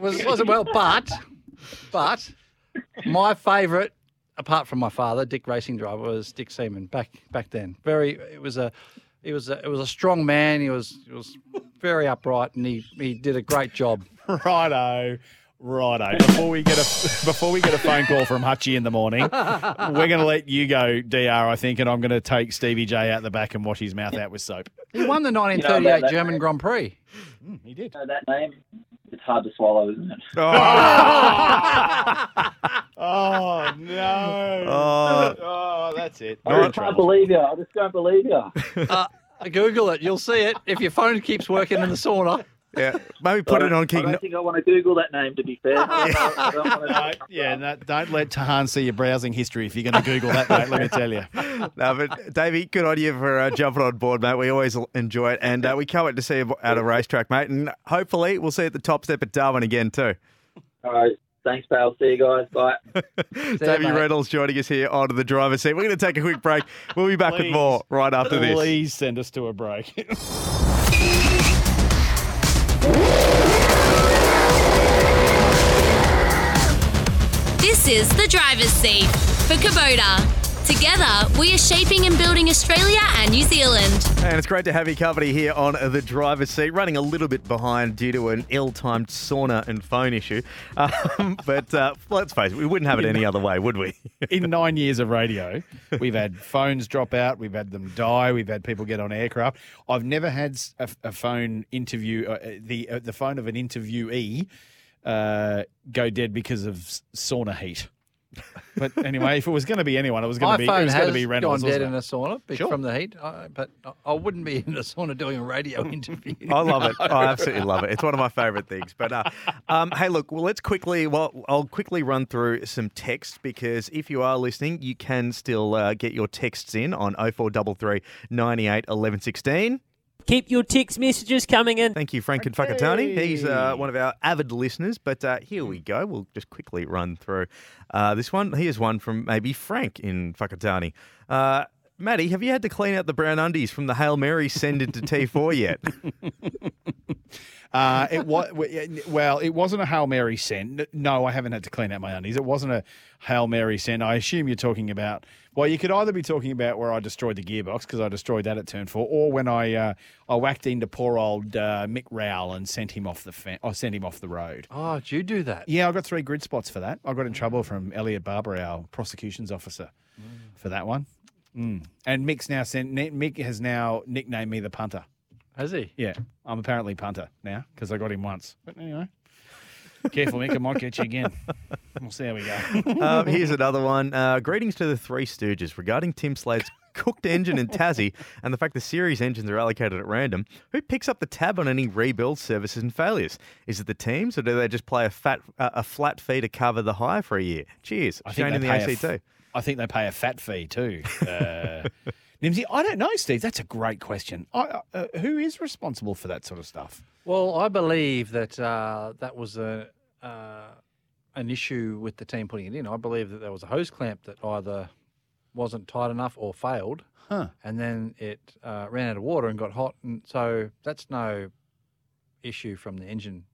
was wasn't well. But but my favourite, apart from my father, Dick Racing Driver, was Dick Seaman back back then. Very, it was a, it was a, it was a strong man. He was he was very upright, and he he did a great job. (laughs) Righto. Righto. Before we get a before we get a phone call from Hutchie in the morning, we're going to let you go, DR. I think, and I'm going to take Stevie J out the back and wash his mouth out with soap. He won the You know 1938 German mate? Grand Prix. Hmm, he did. know that name? It's hard to swallow, isn't it? (laughs) (laughs) Oh no! Oh. Oh, that's it. I You're in just can't believe you. I just don't believe you. Uh, Google it, you'll see it if your phone keeps working in the sauna. Yeah, maybe put it on King. I don't think I want to Google that name, to be fair. (laughs) I don't wanna- (laughs) No, yeah, no, don't let Tahan see your browsing history if you're going to Google that, mate. Let me tell you. (laughs) No, but Davey, good on you for uh, jumping on board, mate. We always enjoy it, and uh, we can't wait to see you at a racetrack, mate. And hopefully, we'll see you at the top step at Darwin again too. All right. Thanks, pal. See you guys. Bye. Davey mate. Reynolds joining us here on the driver's seat. We're going to take a quick break. We'll be back with Please. more right after this. Please send us to a break. Is the driver's seat for Kubota. Together, we are shaping and building Australia and New Zealand. And it's great to have you company here on the driver's seat. Running a little bit behind due to an ill-timed sauna and phone issue, (laughs) um, but uh, let's face it, we wouldn't have it any other way, would we? (laughs) In nine years of radio, we've had phones drop out, we've had them die, we've had people get on aircraft. I've never had a phone interview, uh, the uh, the phone of an interviewee uh, go dead because of sauna heat. But anyway, if it was going to be anyone, it was going to be it phone was going to be Reynolds. gone dead wasn't in a sauna Sure. from the heat, uh, but I- I wouldn't be in a sauna doing a radio (laughs) interview. I love it. I (laughs) absolutely love it. It's one of my favourite things. But uh, um, hey, look, well, let's quickly. Well, I'll quickly run through some text because if you are listening, you can still uh, get your texts in on 0433 98 11 16. Keep your text messages coming in. Thank you, Frank and Whakatane. He's uh, one of our avid listeners. But uh, here we go. We'll just quickly run through uh, this one. Here's one from maybe Frank in Whakatane. Uh, Maddie, have you had to clean out the brown undies from the Hail Mary send into T4 (laughs) yet? (laughs) Uh, it was well. It wasn't a hail mary send. No, I haven't had to clean out my undies. It wasn't a hail mary send. I assume you're talking about. Well, you could either be talking about where I destroyed the gearbox because I destroyed that at turn four, or when I uh, I whacked into poor old uh, Mick Rowell and sent him off the fa- I sent him off the road. Oh, did you do that? Yeah, I got three grid spots for that. I got in trouble from Elliot Barber, our prosecutions officer, for that one. Mm. And Mick's now sent. Mick has now nicknamed me the punter. Has he? Yeah, I'm apparently punter now because I got him once. But anyway, careful, Mick. I might get you again. We'll see how we go. (laughs) um, here's another one. Uh, greetings to the Three Stooges regarding Tim Slade's cooked engine in Tassie and the fact the series engines are allocated at random. Who picks up the tab on any rebuild services and failures? Is it the teams, or do they just play a fat uh, a flat fee to cover the hire for a year? Cheers. I think Shane they in the pay a ACT. f- I think they pay a fat fee too. Uh, (laughs) Nimsy, I don't know, Steve. That's a great question. I, uh, who is responsible for that sort of stuff? Well, I believe that uh, that was a uh, an issue with the team putting it in. I believe that there was a hose clamp that either wasn't tight enough or failed, Huh. and then it uh, ran out of water and got hot. And so that's no issue from the engine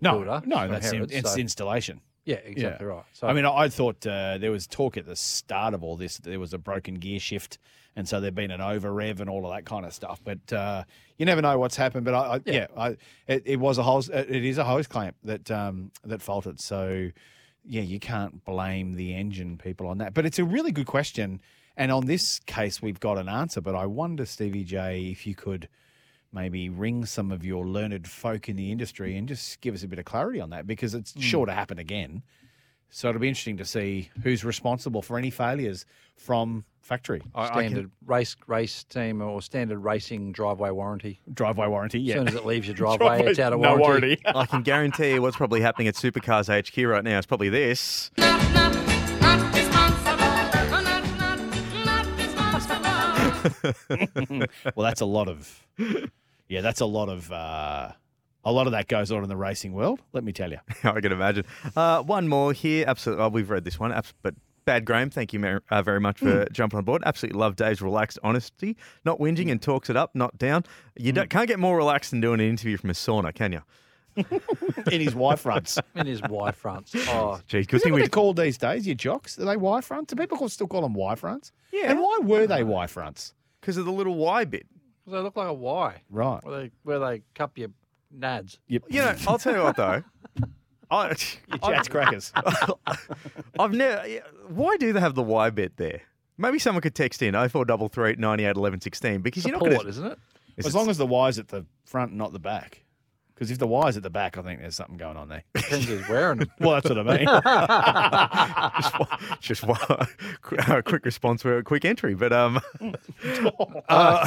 No, builder. no, that's in, it's so- installation. Yeah, exactly right. So I mean, I I thought uh, there was talk at the start of all this. There was a broken gear shift, and so there'd been an over rev and all of that kind of stuff. But uh, you never know what's happened. But I, I yeah, I, it, it was a hose. It is a hose clamp that um, that faulted. So yeah, you can't blame the engine people on that. But it's a really good question. And on this case, we've got an answer. But I wonder, Stevie J, if you could maybe ring some of your learned folk in the industry and just give us a bit of clarity on that because it's Hmm. sure to happen again. So it'll be interesting to see who's responsible for any failures from factory. standard race race team or standard racing driveway warranty. Driveway warranty, yeah. As soon as it leaves your (laughs) driveway, it's out of no warranty. (laughs) I can guarantee you what's probably happening at Supercars HQ right now is probably this. (laughs) well, that's a lot of, yeah, that's a lot of, uh, a lot of that goes on in the racing world. Let me tell you. I can imagine. Uh, one more here. Absolutely. Oh, we've read this one. Abs- but Bad Graham, thank you uh, very much for jumping on board. Absolutely love Dave's relaxed honesty, not whinging and talks it up, not down. You don't, can't get more relaxed than doing an interview from a sauna, can you? (laughs) in his Y fronts. In his Y fronts. Oh, (laughs) Geez, Is good that thing what we. they're called these days? Your jocks? Are they Y fronts? Do people call- still call them Y fronts? Yeah. And why were they Y fronts? Because of the little Y bit. Because they look like a Y. Right. Where they where they cup your nads. Yep. You know, I'll tell you what though. (laughs) I, (laughs) Your Jats crackers. (laughs) I've never. Why do they have the Y bit there? Maybe someone could text in 0433 98 11 16 because you're not Support, going to. isn't it? Is as it- long as the Y's at the front, not the back. Because if the Y's at the back, I think there's something going on there. Depends who's wearing them. (laughs) well, that's what I mean. (laughs) just one, (laughs) a quick response for a quick entry, but um, uh,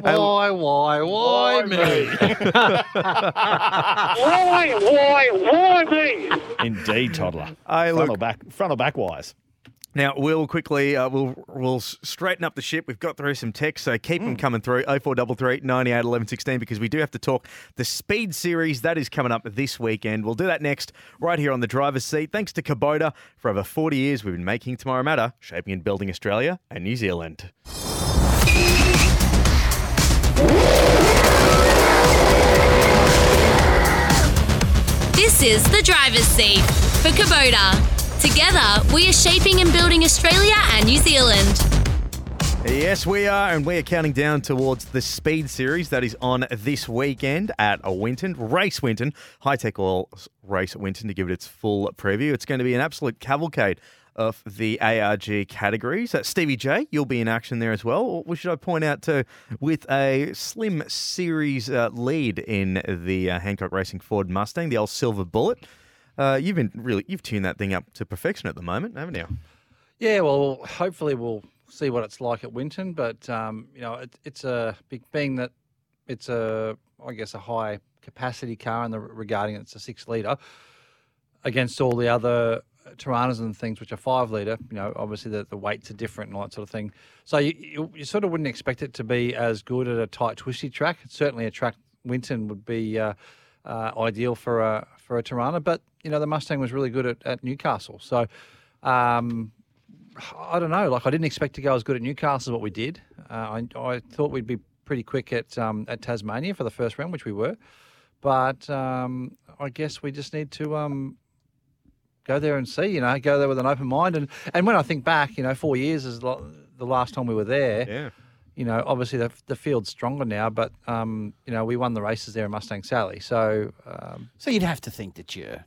Why, why, why me? Why, why, why me? Indeed, toddler. I front look or back, front or back wise. Now we'll quickly uh, we'll we'll straighten up the ship. We've got through some text, so keep them coming through. 0433 98 11 16 because we do have to talk the Speed Series that is coming up this weekend. We'll do that next right here on the driver's seat. Thanks to Kubota for over 40 years, we've been making tomorrow matter, shaping and building Australia and New Zealand. This is the driver's seat for Kubota. Together, we are shaping and building Australia and New Zealand. Yes, we are, and we are counting down towards the Speed Series that is on this weekend at Winton, Race Winton, High Tech Oil Race Winton to give it its full preview. It's going to be an absolute cavalcade of the ARG categories. Uh, Stevie J, you'll be in action there as well. Or should I point out to with a slim series uh, lead in the uh, Hancock Racing Ford Mustang, the old Silver Bullet. Uh, you've been really you've tuned that thing up to perfection at the moment, haven't you? Yeah, well, hopefully we'll see what it's like at Winton, but um, you know, it, it's a being that it's a, I guess, a high capacity car, and the regarding it's a six liter against all the other Toranas and things, which are five litre, you know, obviously the, the weights are different and all that sort of thing. So you, you, you sort of wouldn't expect it to be as good at a tight, twisty track. Certainly, a track Winton would be uh, uh, ideal for a for a Torana, but you know the Mustang was really good at, at Newcastle. So. Um, I don't know. Like I didn't expect to go as good at Newcastle as what we did. Uh, I, I thought we'd be pretty quick at um, at Tasmania for the first round, which we were. But um, I guess we just need to um, go there and see. You know, go there with an open mind. And and when I think back, you know, four years is the last time we were there. Yeah. You know, obviously the the field's stronger now, but um, you know, we won the races there in Mustang Sally. So um, So you'd have to think that you're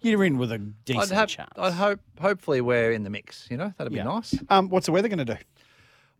you're in with a decent I'd, have, chance. I'd hope, hopefully, we're in the mix. You know, that'd be Yeah. nice. Um, what's the weather going to do?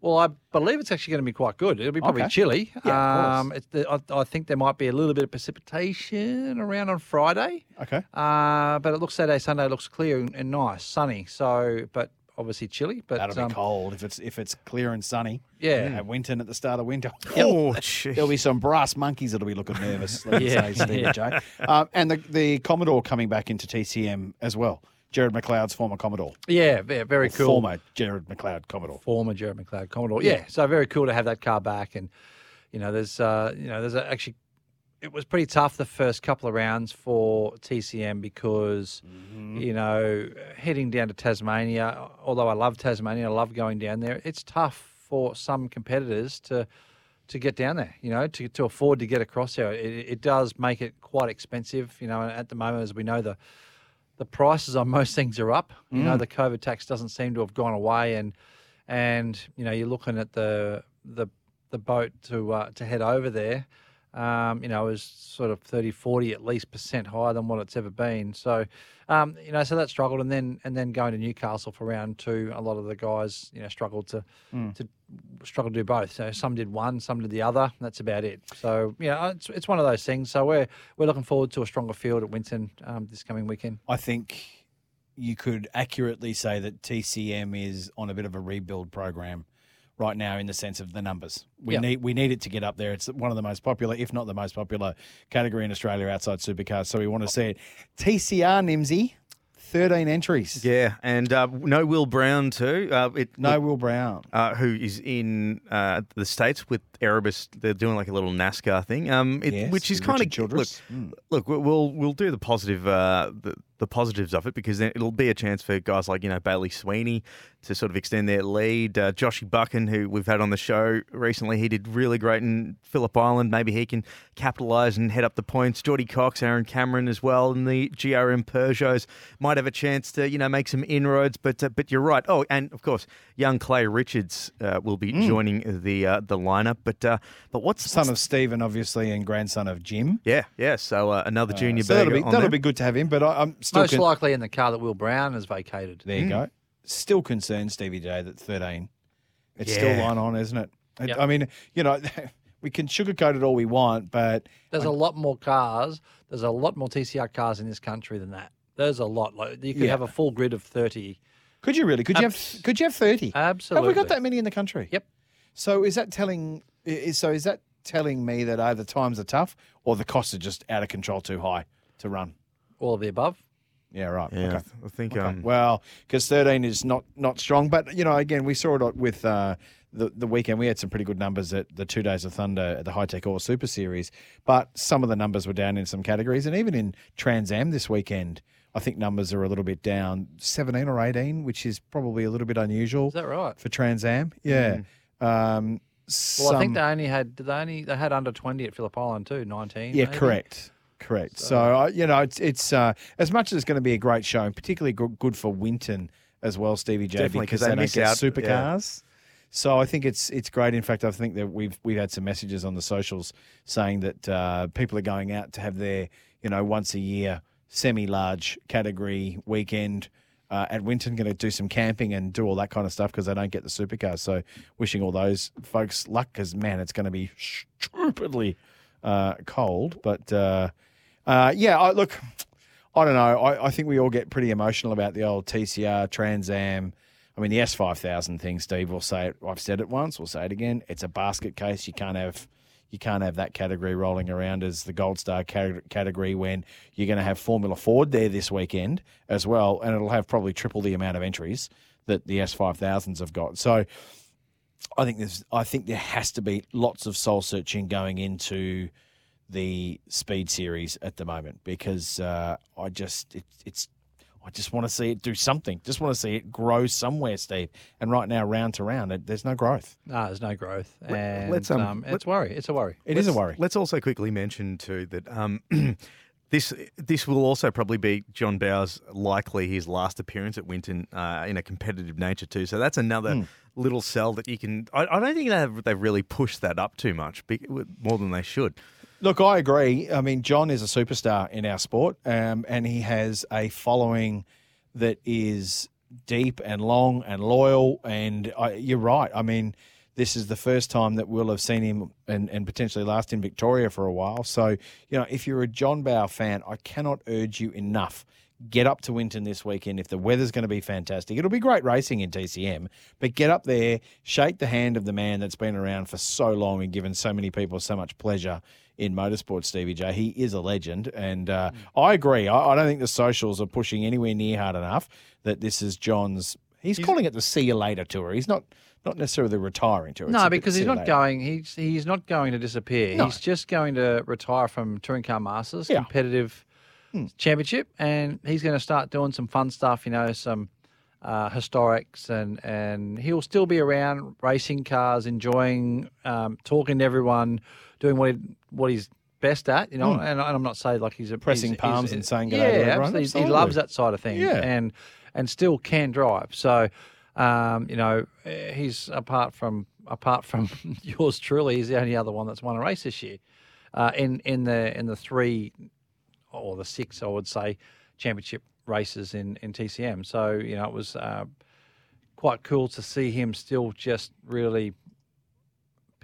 Well, I believe it's actually going to be quite good. It'll be probably Okay. chilly. Yeah, of course. um, it's the, I, I think there might be a little bit of precipitation around on Friday. Okay. Uh, but it looks Saturday, Sunday looks clear and, and nice, sunny. So, but obviously chilly. But That'll be um, cold if it's if it's clear and sunny. Yeah. At Winton at the start of winter. Oh, There'll be some brass monkeys that'll be looking nervous. Let me (laughs) Yeah. say, Steve Yeah. J. Um, and the, the Commodore coming back into TCM as well. Jared McLeod's former Commodore. Yeah, ve- very Or cool. Former Jared McLeod Commodore. former Jared McLeod Commodore. Yeah. so very cool to have that car back, and you know, there's uh, you know, there's actually, it was pretty tough the first couple of rounds for TCM because you know, heading down to Tasmania. Although I love Tasmania, I love going down there. It's tough for some competitors to to get down there. You know, to to afford to get across there. It, it does make it quite expensive. You know, and at the moment, as we know, the the prices on most things are up. You know, Mm. the COVID tax doesn't seem to have gone away, and and you know you're looking at the the the boat to uh, to head over there. Um, you know, is sort of 30, 40 at least percent higher than what it's ever been. So, um, you know, so that struggled, and then and then going to Newcastle for round two, a lot of the guys, you know, struggled to Mm. to struggled to do both. So some did one, some did the other. That's about it. So yeah, it's it's one of those things. So we're we're looking forward to a stronger field at Winton um, this coming weekend. I think you could accurately say that TCM is on a bit of a rebuild program right now in the sense of the numbers. We Yeah. need we need it to get up there. It's one of the most popular, if not the most popular category in Australia outside supercars. So we want to see it. TCR Nimsy, thirteen entries. Yeah, and uh, no Will Brown too. Uh, it, No Will Brown. uh, who is in uh, the states with Erebus. They're doing like a little NASCAR thing, um, it, Yes, which is kind of look. Mm. Look, we- we'll we'll do the positive uh, the, the positives of it because then it'll be a chance for guys like you know Bailey Sweeney to sort of extend their lead. Uh, Joshy Buchan, who we've had on the show recently, he did really great in Phillip Island. Maybe he can capitalise and head up the points. Geordie Cox, Aaron Cameron as well, and the GRM Peugeots might have a chance to you know make some inroads. But uh, but you're right. Oh, and of course, young Clay Richards uh, will be Mm. joining the uh, the lineup. But uh, but what's Son what's- of Stephen, obviously, and grandson of Jim. yeah yeah. So uh, another junior so that'll be that'll there. be good to have him. But I, I'm still Most con- likely in the car that Will Brown has vacated. There you hmm. go. Still concerned, Stevie J, that 13. It's still Yeah. line on, isn't it? It- Yep. I mean, you know, (laughs) we can sugarcoat it all we want, but There's a lot more cars. There's a lot more TCR cars in this country than that. There's a lot. Like you could Yeah. have a full grid of thirty. could you really? Could you have? Could you have 30? Absolutely. Have we got that many in the country? Yep. So is that telling? Is so is that telling me that oh, either times are tough or the costs are just out of control, too high to run? All of the above. Yeah, right. Yeah, Okay. I think Okay. um, well, because 13 is not not strong, but you know, again, we saw it with uh, the the weekend. We had some pretty good numbers at the two days of Thunder at the High Tech Ore Super Series, but some of the numbers were down in some categories, and even in Trans Am this weekend, I think numbers are a little bit down, 17 or 18, which is probably a little bit unusual Is that right? for Trans Am. Yeah. Um, Well, I think they only had did they only they had under twenty at Phillip Island too, nineteen. yeah, maybe? correct. Correct. So, uh, you know, it's it's uh, as much as it's going to be a great show, and particularly good, good for Winton as well, Stevie J, Definitely, because 'cause they they, miss out, supercars. So I think it's it's great. In fact, I think that we've we've had some messages on the socials saying that uh, people are going out to have their you know once a year semi large category weekend. Uh, at Winton, going to do some camping and do all that kind of stuff because they don't get the supercars. So, wishing all those folks luck because man, it's going to be stupidly uh, cold. But uh, yeah, I, look, I don't know. I, I think we all get pretty emotional about the old TCR Trans Am. I mean, the S5000 thing, Steve, we'll say it. I've said it once, we'll say it again. It's a basket case. You can't have. you can't have that category rolling around as the Gold Star category when you're going to have Formula Ford there this weekend as well, and it'll have probably triple the amount of entries that the S5000s have got. So I think there's I think there has to be lots of soul searching going into the speed series at the moment because uh, I just it, it's I just want to see it do something. Just want to see it grow somewhere, Steve. And right now, round to round, it, there's no growth. No, there's no growth, Let- and let's, um, um, let- it's worry. It's a worry. It is a Let's- worry. Let's also quickly mention too that um, (clears throat) this this will also probably be John Bowe's likely his last appearance at Winton uh, in a competitive nature too. So that's another Hmm. little cell that you can. I, I don't think they've they've really pushed that up too much, more than they should. Look, I agree. I mean, John is a superstar in our sport, um, and he has a following that is deep and long and loyal. And I, you're right. I mean, this is the first time that we'll have seen him and, and potentially last in Victoria for a while. So, you know, if you're a John Bowe fan, I cannot urge you enough. Get up to Winton this weekend. If the weather's going to be fantastic, it'll be great racing in TCM. But get up there, shake the hand of the man that's been around for so long and given so many people so much pleasure in motorsport, Stevie J. He is a legend. And uh, I agree. I, I don't think the socials are pushing anywhere near hard enough that this is John's. He's, calling it the see you later tour. He's not not necessarily the retiring tour. It's No, because he's not later. going. He's he's not going to disappear. No. He's just going to retire from touring car masters Yeah. Hmm. competitive championship, and he's going to start doing some fun stuff. You know, some uh, historics, and and he'll still be around racing cars, enjoying um, talking to everyone, doing what he, what he's best at. You know, Hmm. and, and I'm not saying like he's a Pressing he's- palms he's- and saying good yeah, everyone. absolutely. He loves that side of things, Yeah. and and still can drive. So, um, you know, he's apart from apart from (laughs) yours truly, he's the only other one that's won a race this year. Uh, in in the in the three or the six, I would say, championship races in in TCM. So you know, it was uh, quite cool to see him still just really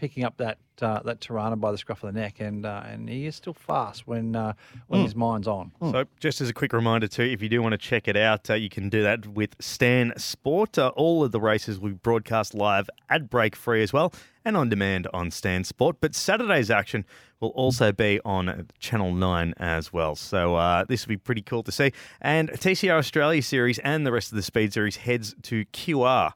picking up that uh, that Torana by the scruff of the neck, and uh, and he is still fast when uh, when Mm. his mind's on. So, just as a quick reminder, too, if you do want to check it out, uh, you can do that with Stan Sport. Uh, all of the races we broadcast live, ad break free as well, and on demand on Stan Sport. But Saturday's action will also be on Channel 9 as well. So, uh, this will be pretty cool to see. And TCR Australia Series and the rest of the Speed Series heads to QR.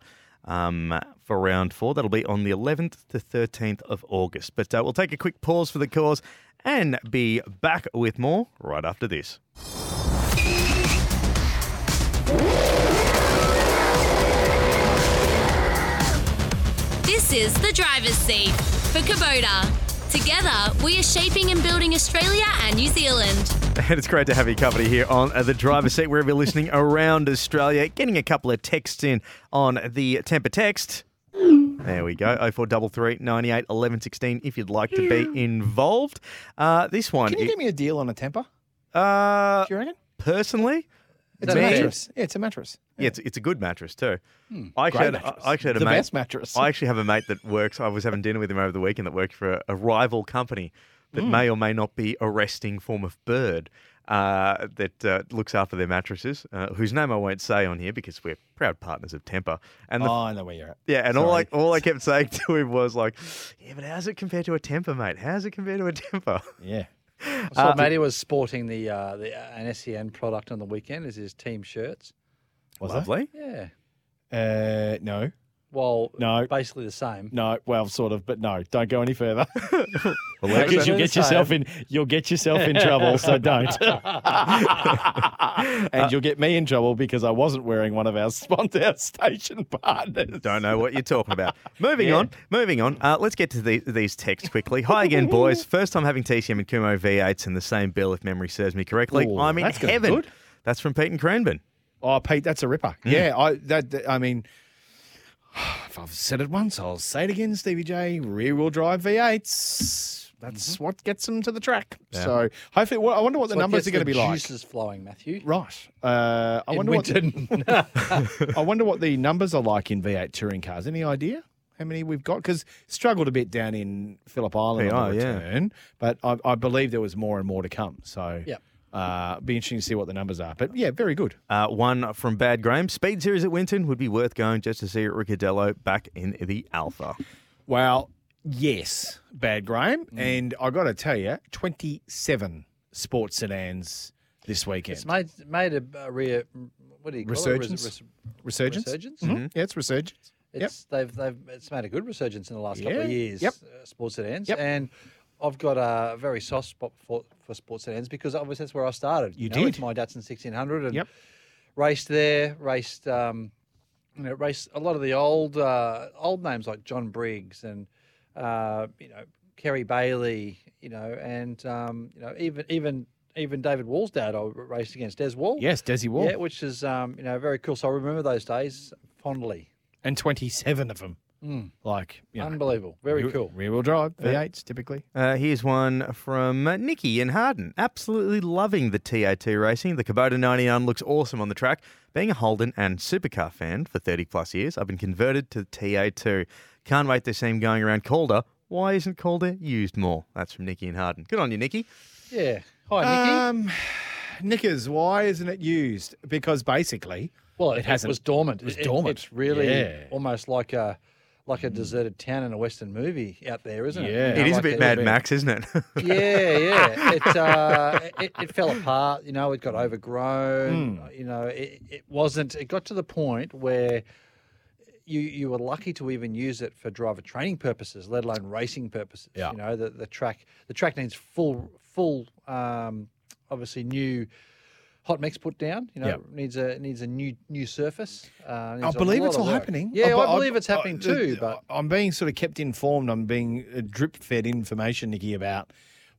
Um, for round four. That'll be on the 11th to 13th of August. But uh, we'll take a quick pause for the cause and be back with more right after this. This is the driver's seat for Kubota. Together, we are shaping and building Australia and New Zealand. And (laughs) it's great to have your company here on the driver's seat, wherever you're listening (laughs) around Australia. Getting a couple of texts in on the Tempur text. There we go. 0433 98 11 16 if you'd like to be involved. Uh, this one. Can you give me a deal on a Tempur? uh, Do you reckon? personally, It's a mattress. Yeah, it's a mattress. Yeah, it's, it's a good mattress too. I, actually Great had, mattress. I actually had a The mate, best mattress. I actually have a mate that works. I was having dinner with him over the weekend that worked for a, a rival company that Hmm. may or may not be a resting form of bird uh, that uh, looks after their mattresses, uh, whose name I won't say on here because we're proud partners of Tempur. And the, oh, I know where you're at. yeah, and all I all I kept (laughs) saying to him was like, "Yeah, but how's it compared to a Tempur, mate? How's it compared to a Tempur?" Yeah. I saw Matty was sporting the uh, the uh, an SEN product on the weekend as his team shirts. Was that? Lovely. Yeah. Uh, no. Well, No. basically the same. No, well, sort of, but no, don't go any further. (laughs) Because you'll get yourself in, you'll get yourself in trouble. So (laughs) don't, and you'll get me in trouble because I wasn't wearing one of our (laughs) sponsor station partners. Don't know what you're talking about. Moving on, moving on. Uh, let's get to the, these texts quickly. Hi again, boys. First time having TCM and Kumho V8s in the same bill, if memory serves me correctly. Ooh, I'm in that's gonna heaven. good. That's from Pete and Cranbourne. Oh, Pete, that's a ripper. Yeah, I that, that- I mean, (sighs) if I've said it once, I'll say it again. Stevie J, rear wheel drive V8s. That's what gets them to the track. So hopefully, well, I wonder what the numbers are going to be like. Juices flowing, Matthew. Right. Uh, I In wonder what. The, (laughs) (laughs) I wonder what the numbers are like in V8 touring cars. Any idea how many we've got? Because struggled a bit down in Phillip Island on the Yeah, yeah. return, but I, I believe there was more and more to come. So Yep. Uh, be interesting to see what the numbers are. But yeah, very good. Uh, one from Bad Graham. Speed series at Winton would be worth going just to see Ricciardello back in the Alfa. Well, Yes, bad Graham. And I got to tell you, 27 sports sedans this weekend. It's made made a, a re, what do you call Resurgence? it? Res- res- Resurgence? Resurgence. Mhm. Yeah, it's resurgence. It's they've they've it's made a good resurgence in the last couple of years. Yep. Uh, sports sedans. Yep. And I've got a very soft spot for, for sports sedans because obviously that's where I started. You know, with did. my Datsun 1600 and Yep. raced there. Raced um, you know raced a lot of the old uh, old names like John Briggs and uh, you know Kerry Bailey. You know and um, you know even even even David Wall's dad I raced against Des Wall. Yes, Desi Wall. Yeah, which is um, you know very cool. So I remember those days fondly. And 27 of them. Mm. Like, you know, Unbelievable. Very rear- cool. Rear wheel drive, V8s typically. Uh, here's one from uh, Nikki in Harden. Absolutely loving the TA2 racing. The Kubota 99 looks awesome on the track. Being a Holden and supercar fan for 30 plus years, I've been converted to the TA2. Can't wait to see him going around Calder. Why isn't Calder used more? That's from Nikki in Harden. Good on you, Nikki. Yeah. Hi, Nikki. Um, Knickers, why isn't it used? Because basically, well, it it, hasn't. was dormant. It was It- dormant. It's really Yeah. almost like a like a deserted town in a western movie out there, isn't it? Yeah. You know, It is a like bit Mad Max, isn't it? (laughs) yeah, yeah. (laughs) It, uh, it it fell apart. You know, it got overgrown. Hmm. You know, it, it wasn't. It got to the point where you you were lucky to even use it for driver training purposes, let alone racing purposes. Yeah. You know, the the track the track needs full full um, obviously new. Hot mix put down, you know, Yep. needs a needs a new new surface. Uh, I believe it's all work. happening. Yeah, I- I, believe it's happening I- too. But I'm being sort of kept informed. I'm being uh, drip fed information, Nikki, about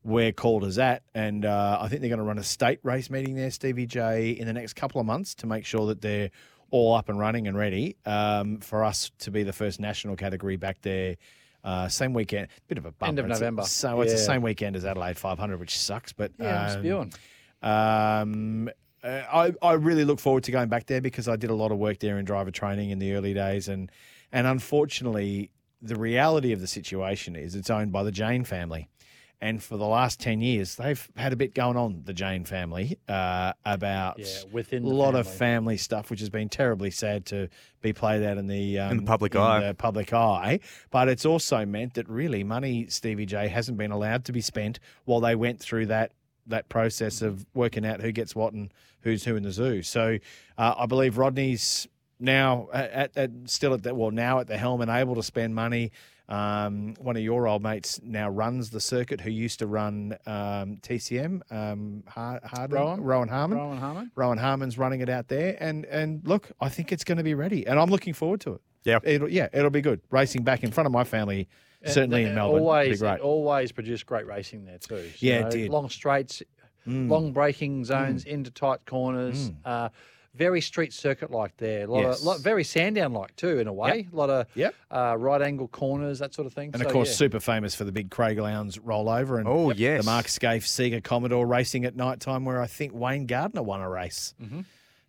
where Calder's at, and uh, I think they're going to run a state race meeting there, Stevie J, in the next couple of months to make sure that they're all up and running and ready um, for us to be the first national category back there. Uh, same weekend, bit of a bump. End of November. So it's the same weekend as Adelaide 500, which sucks. But yeah, I'm um, spewing. Um, uh, I, I really look forward to going back there because I did a lot of work there in driver training in the early days, and and unfortunately, the reality of the situation is it's owned by the Jane family, and for the last ten years, they've had a bit going on the Jane family uh, about Yeah, within a the lot of family. family stuff, which has been terribly sad to be played out in the um, In the public eye. the public eye. But it's also meant that really money, Stevie J, hasn't been allowed to be spent while they went through that that process of working out who gets what and who's who in the zoo. So uh, I believe Rodney's now at, at still at the well now at the helm and able to spend money. Um, one of your old mates now runs the circuit, who used to run um, TCM. Um, Har- Hardman, Rowan? Rowan Harmon. Rowan Harmon? Rowan Harmon's running it out there, and and look, I think it's going to be ready, and I'm looking forward to it. Yeah. it'll, yeah, it'll be good. Racing back in front of my family, certainly in Melbourne, Always, be great. always produced great racing there too. So, Yeah, you it know, did. Long straights, Mm. long braking zones into tight corners. Uh, very street circuit like there. A lot Yes. of, lot, very Sandown like too in a way. A lot of Yep. uh, right angle corners, that sort of thing. And So, of course, yeah. super famous for the big Craig Lowndes rollover and Oh, yes. the Mark Skaife Sega Commodore racing at night time, where I think Wayne Gardner won a race Mm-hmm.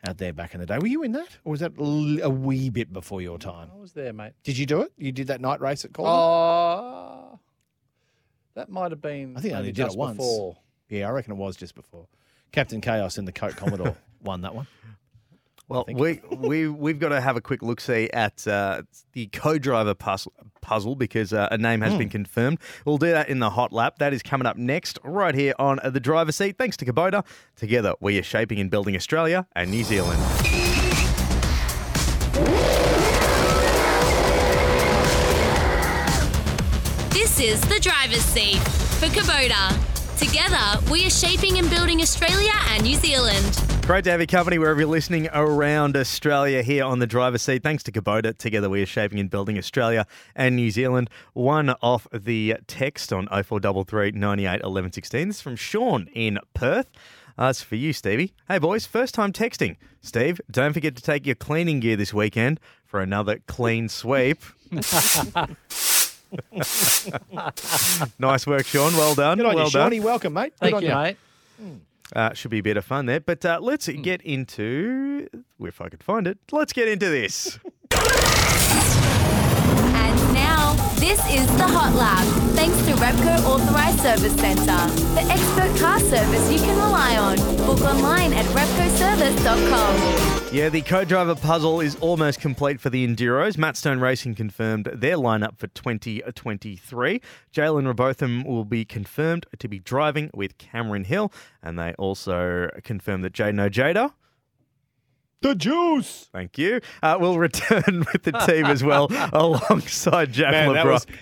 Out there back in the day. Were you in that, or was that l- a wee bit before your time? I was there, mate. Did you do it? You did that night race at Calder? Oh, uh, that might have been. I think I only did it just once. Before. Yeah, I reckon it was just before. Captain Chaos and the Coke Commodore (laughs) won that one. Well, we we we've got to have a quick look see at uh, the co-driver puzzle, puzzle because uh, a name has Hmm. been confirmed. We'll do that in the hot lap. That is coming up next, right here on the driver's seat. Thanks to Kubota. Together, we are shaping and building Australia and New Zealand. This is the driver's seat for Kubota. Together, we are shaping and building Australia and New Zealand. Great to have your company wherever you're listening around Australia here on the driver's seat. Thanks to Kubota. Together we are shaping and building Australia and New Zealand. One off the text on 0433 98 11 16. This is from Sean in Perth. It's for you, Stevie. Hey, boys, first time texting. Steve, don't forget to take your cleaning gear this weekend for another clean sweep. (laughs) (laughs) (laughs) nice work, Sean. Well done. Good on well you, done. Shawnee. Welcome, mate. Good Thank on you, mate. Uh, should be a bit of fun there. But uh, let's get into, if I could find it, let's get into this. (laughs) this is the Hot Lap, Thanks to Repco Authorised Service Centre, the expert car service you can rely on. Book online at repcoservice.com. Yeah, the co-driver puzzle is almost complete for the Enduros. Matt Stone Racing confirmed their lineup for 2023. Jaylyn Robotham will be confirmed to be driving with Cameron Hill, and they also confirmed that Jayden Ojeda The juice. Thank you. Uh, will return (laughs) with the team as well, (laughs) alongside Jack Man, that LeBron. was. (laughs)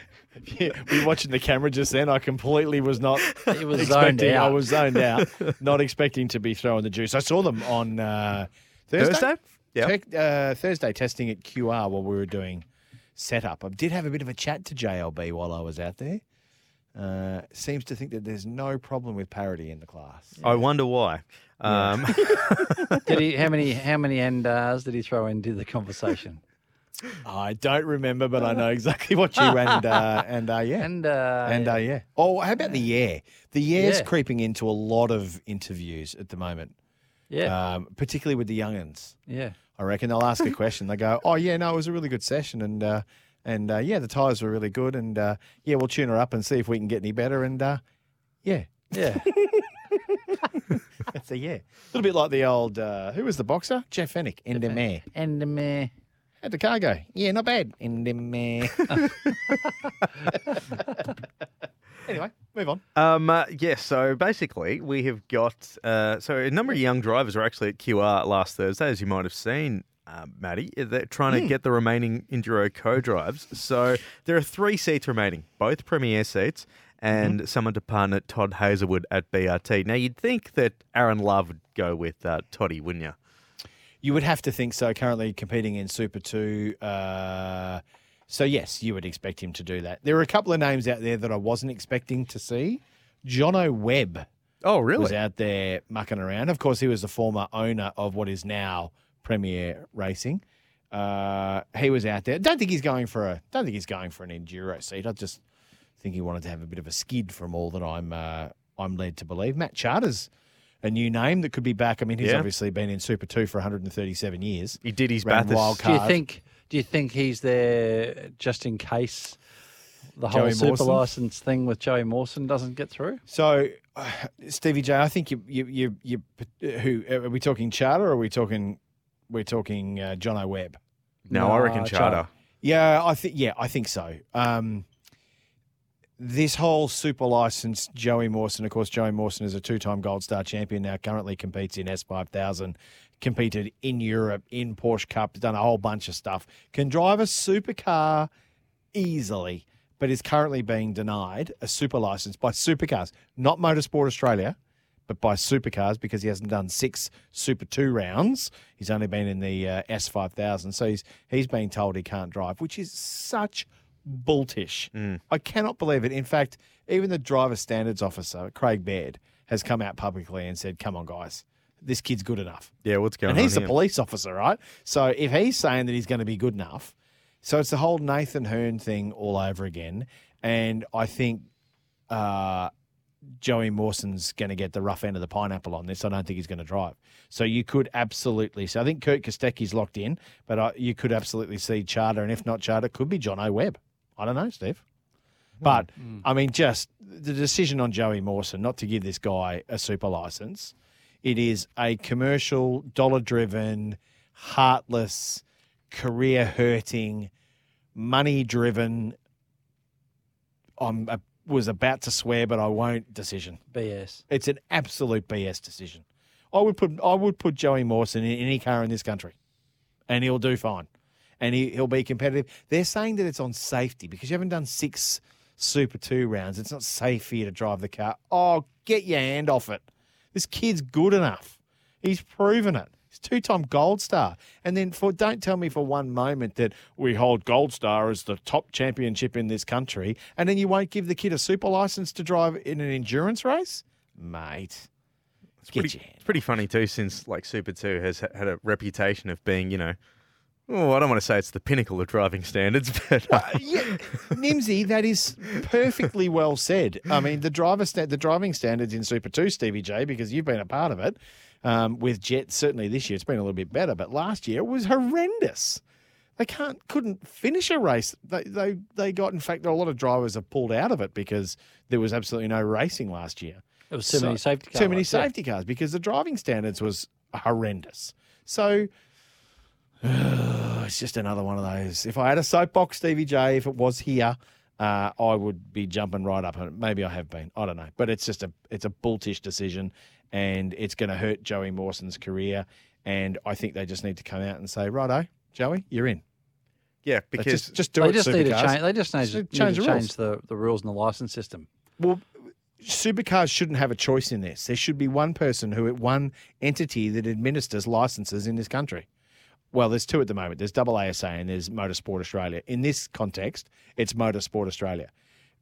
Yeah, we were watching the camera just then. I completely was not He was zoned expecting. I was zoned out, not expecting to be throwing the juice. I saw them on uh, Thursday. Thursday? Yep. Tech- uh, Thursday testing at QR while we were doing setup. I did have a bit of a chat to JLB while I was out there. Uh, seems to think that there's no problem with parity in the class. I wonder why. Um, (laughs) Did he? How many? (laughs) How many NDARs did he throw into the conversation? I don't remember, but I know (laughs) exactly what you and uh, and uh, yeah. And uh, And uh, yeah. Oh, how about the yeah? The yeah's Yeah. creeping into a lot of interviews at the moment, yeah, um, particularly with the youngins. yeah. I reckon they'll ask a question. They go, "Oh yeah, no, it was a really good session, and uh, and uh, yeah, the tires were really good, and uh, yeah, we'll tune her up and see if we can get any better." And uh, yeah, Yeah, (laughs) that's a yeah. A little bit like the old uh, who was the boxer? Jeff Fenech, in the mare. and the meh. How'd the car go? Yeah, not bad. In the mare. anyway, move on. Um, uh, yes, so basically we have got uh, so a number of young drivers were actually at QR last Thursday, as you might have seen, uh, Maddie. They're trying to get the remaining Enduro co-drives. So there are three seats remaining, both PremiAir seats, and someone to partner Todd Hazelwood at BRT. Now you'd think that Aaron Love would go with uh, Toddy, wouldn't you? You would have to think so. Currently competing in Super Two, uh, so yes, you would expect him to do that. There are a couple of names out there that I wasn't expecting to see. Jono Webb Oh, really? was out there mucking around. Of course, he was the former owner of what is now PremiAir Racing. Uh, he was out there. Don't think he's going for a. Don't think he's going for an enduro seat. I just think he wanted to have a bit of a skid from all that I'm. Uh, I'm led to believe. Matt Chahda's a new name that could be back. I mean, he's Yeah. obviously been in Super Two for 137 years. He did his Ran Bathurst. wild Do you card. think? Do you think he's there just in case the whole Joey super Mawson? license thing with Joey Mawson doesn't get through? So, uh, (sighs) Stevie J, I think you, you, you, you, who are we talking Chahda or are we talking? We're talking uh, Jono Webb. No, I reckon No, Charter. Yeah, I think. Yeah, I think so. Um, this whole super license, Joey Mawson. Of course, Joey Mawson is a two-time Gold Star champion. Now, currently competes in S five thousand. Competed in Europe, in Porsche Cup, done a whole bunch of stuff. Can drive a supercar easily, but is currently being denied a super license by Supercars, not Motorsport Australia, but by Supercars because he hasn't done six Super Two rounds. He's only been in the uh, S five thousand, so he's he's being told he can't drive, which is such bultish. I cannot believe it. In fact, even the driver standards officer Craig Baird has come out publicly and said, "Come on, guys." This kid's good enough. Yeah, what's going on? And he's here? police officer, right? So if he's saying that he's going to be good enough, so it's the whole Nathan Herne thing all over again. And I think uh, Joey Mawson's going to get the rough end of the pineapple on this. I don't think he's going to drive. So you could absolutely. So I think Kurt Kostecki's locked in, but uh, you could absolutely see Chahda, and if not Chahda, could be Jono Webb. I don't know, Steve. Hmm. But hmm. I mean, just the decision on Joey Mawson not to give this guy a super license. It is a commercial, dollar driven, heartless, career hurting, money driven. I'm I was about to swear, but I won't. Decision. BS. It's an absolute BS decision. I would put I would put Joey Mawson in any car in this country, and he'll do fine, and he, he'll be competitive. They're saying that it's on safety because you haven't done six Super Two rounds. It's not safe for you to drive the car. Oh, get your hand off it. This kid's good enough. He's proven it. He's two-time Gold Star. And then for don't tell me for one moment that we hold Gold Star as the top championship in this country, and then you won't give the kid a super license to drive in an endurance race, mate. It's Get pretty, your hand it's pretty funny too, since like Super Two has had a reputation of being, you know, oh, I don't want to say it's the pinnacle of driving standards, (laughs) but uh, yeah, Nimsy, that is perfectly well said. I mean, the driver sta- the driving standards in Super Two, Stevie J, because you've been a part of it. Um, with Jet, certainly this year it's been a little bit better, but last year it was horrendous. They can't, couldn't finish a race. They, they, they got, in fact, a lot of drivers have pulled out of it because there was absolutely no racing last year. There was too many safety car Too many lights, yeah. safety cars because the driving standards was horrendous. So it's just another one of those. If I had a soapbox, Stevie J, if it was here, uh, I would be jumping right up on it. Maybe I have been. I don't know. But it's just a it's a bultish decision and it's going to hurt Joey Mawson's career. And I think they just need to come out and say, righto, Joey, you're in. Yeah, because just, just do they it. just need to Supercars. change. They just need to, Just need change to the rules. change the, the rules and the license system. Well, supercars shouldn't have a choice in this. There should be one person who, one entity that administers licenses in this country. Well, there's two at the moment. There's AASA and there's Motorsport Australia. In this context, it's Motorsport Australia.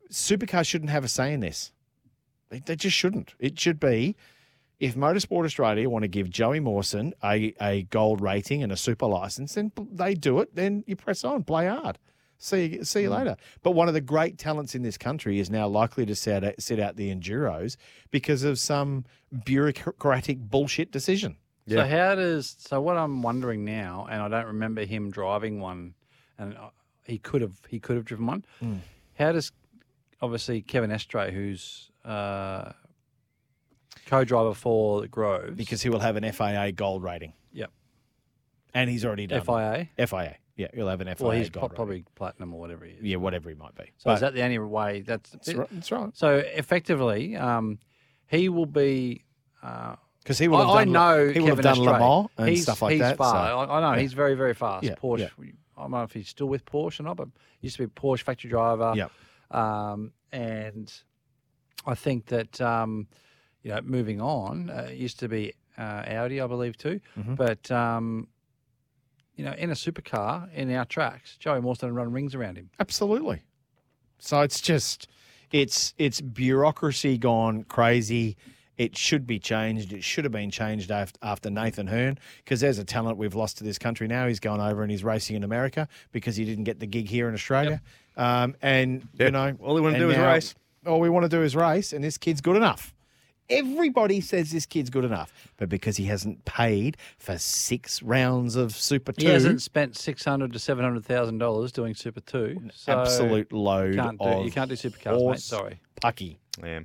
Supercars shouldn't have a say in this. They, they just shouldn't. It should be if Motorsport Australia want to give Joey Mawson a, a gold rating and a super license, then they do it. Then you press on, play hard. See you, see you mm. later. But one of the great talents in this country is now likely to set out, set out the enduros because of some bureaucratic bullshit decision. So how does so what I'm wondering now, and I don't remember him driving one, and uh, he could have he could have driven one. Mm. How does obviously Kevin Estre, who's uh, co-driver for the Groves, because he will have an FIA gold rating. Yep. And he's already done FIA. FIA. Yeah, he'll have an FIA Well, he's gold pro- probably platinum or whatever he is. Yeah, whatever he might be. So But is that the only way? That's that's right. That's right. So effectively, um, he will be. Uh, 'Cause he will have I, I know he will have Kevin done Le Estre. Mans and he's, stuff like he's that, Fast. so- I, I know Yeah. he's very very fast. Yeah, Porsche. yeah. I don't know if he's still with Porsche or not, but he used to be a Porsche factory driver. Yep. Um, and I think that um, you know, moving on, uh, used to be uh, Audi, I believe too. Mhm. But um, you know, in a supercar in our tracks, Joey Mawson run rings around him. Absolutely. So it's just it's it's bureaucracy gone crazy. It should be changed. It should have been changed after, after Nathan Herne because there's a talent we've lost to this country now. He's gone over and he's racing in America because he didn't get the gig here in Australia. Um, and Yeah. you know, All we wanna do is now- race. All we want to do is race, and this kid's good enough. Everybody says this kid's good enough, but because he hasn't paid for six rounds of Super Two, He hasn't spent six hundred to seven hundred thousand dollars doing Super Two. So absolute load Can't do, of you can't do supercars, mate. Sorry. pucky. Yeah.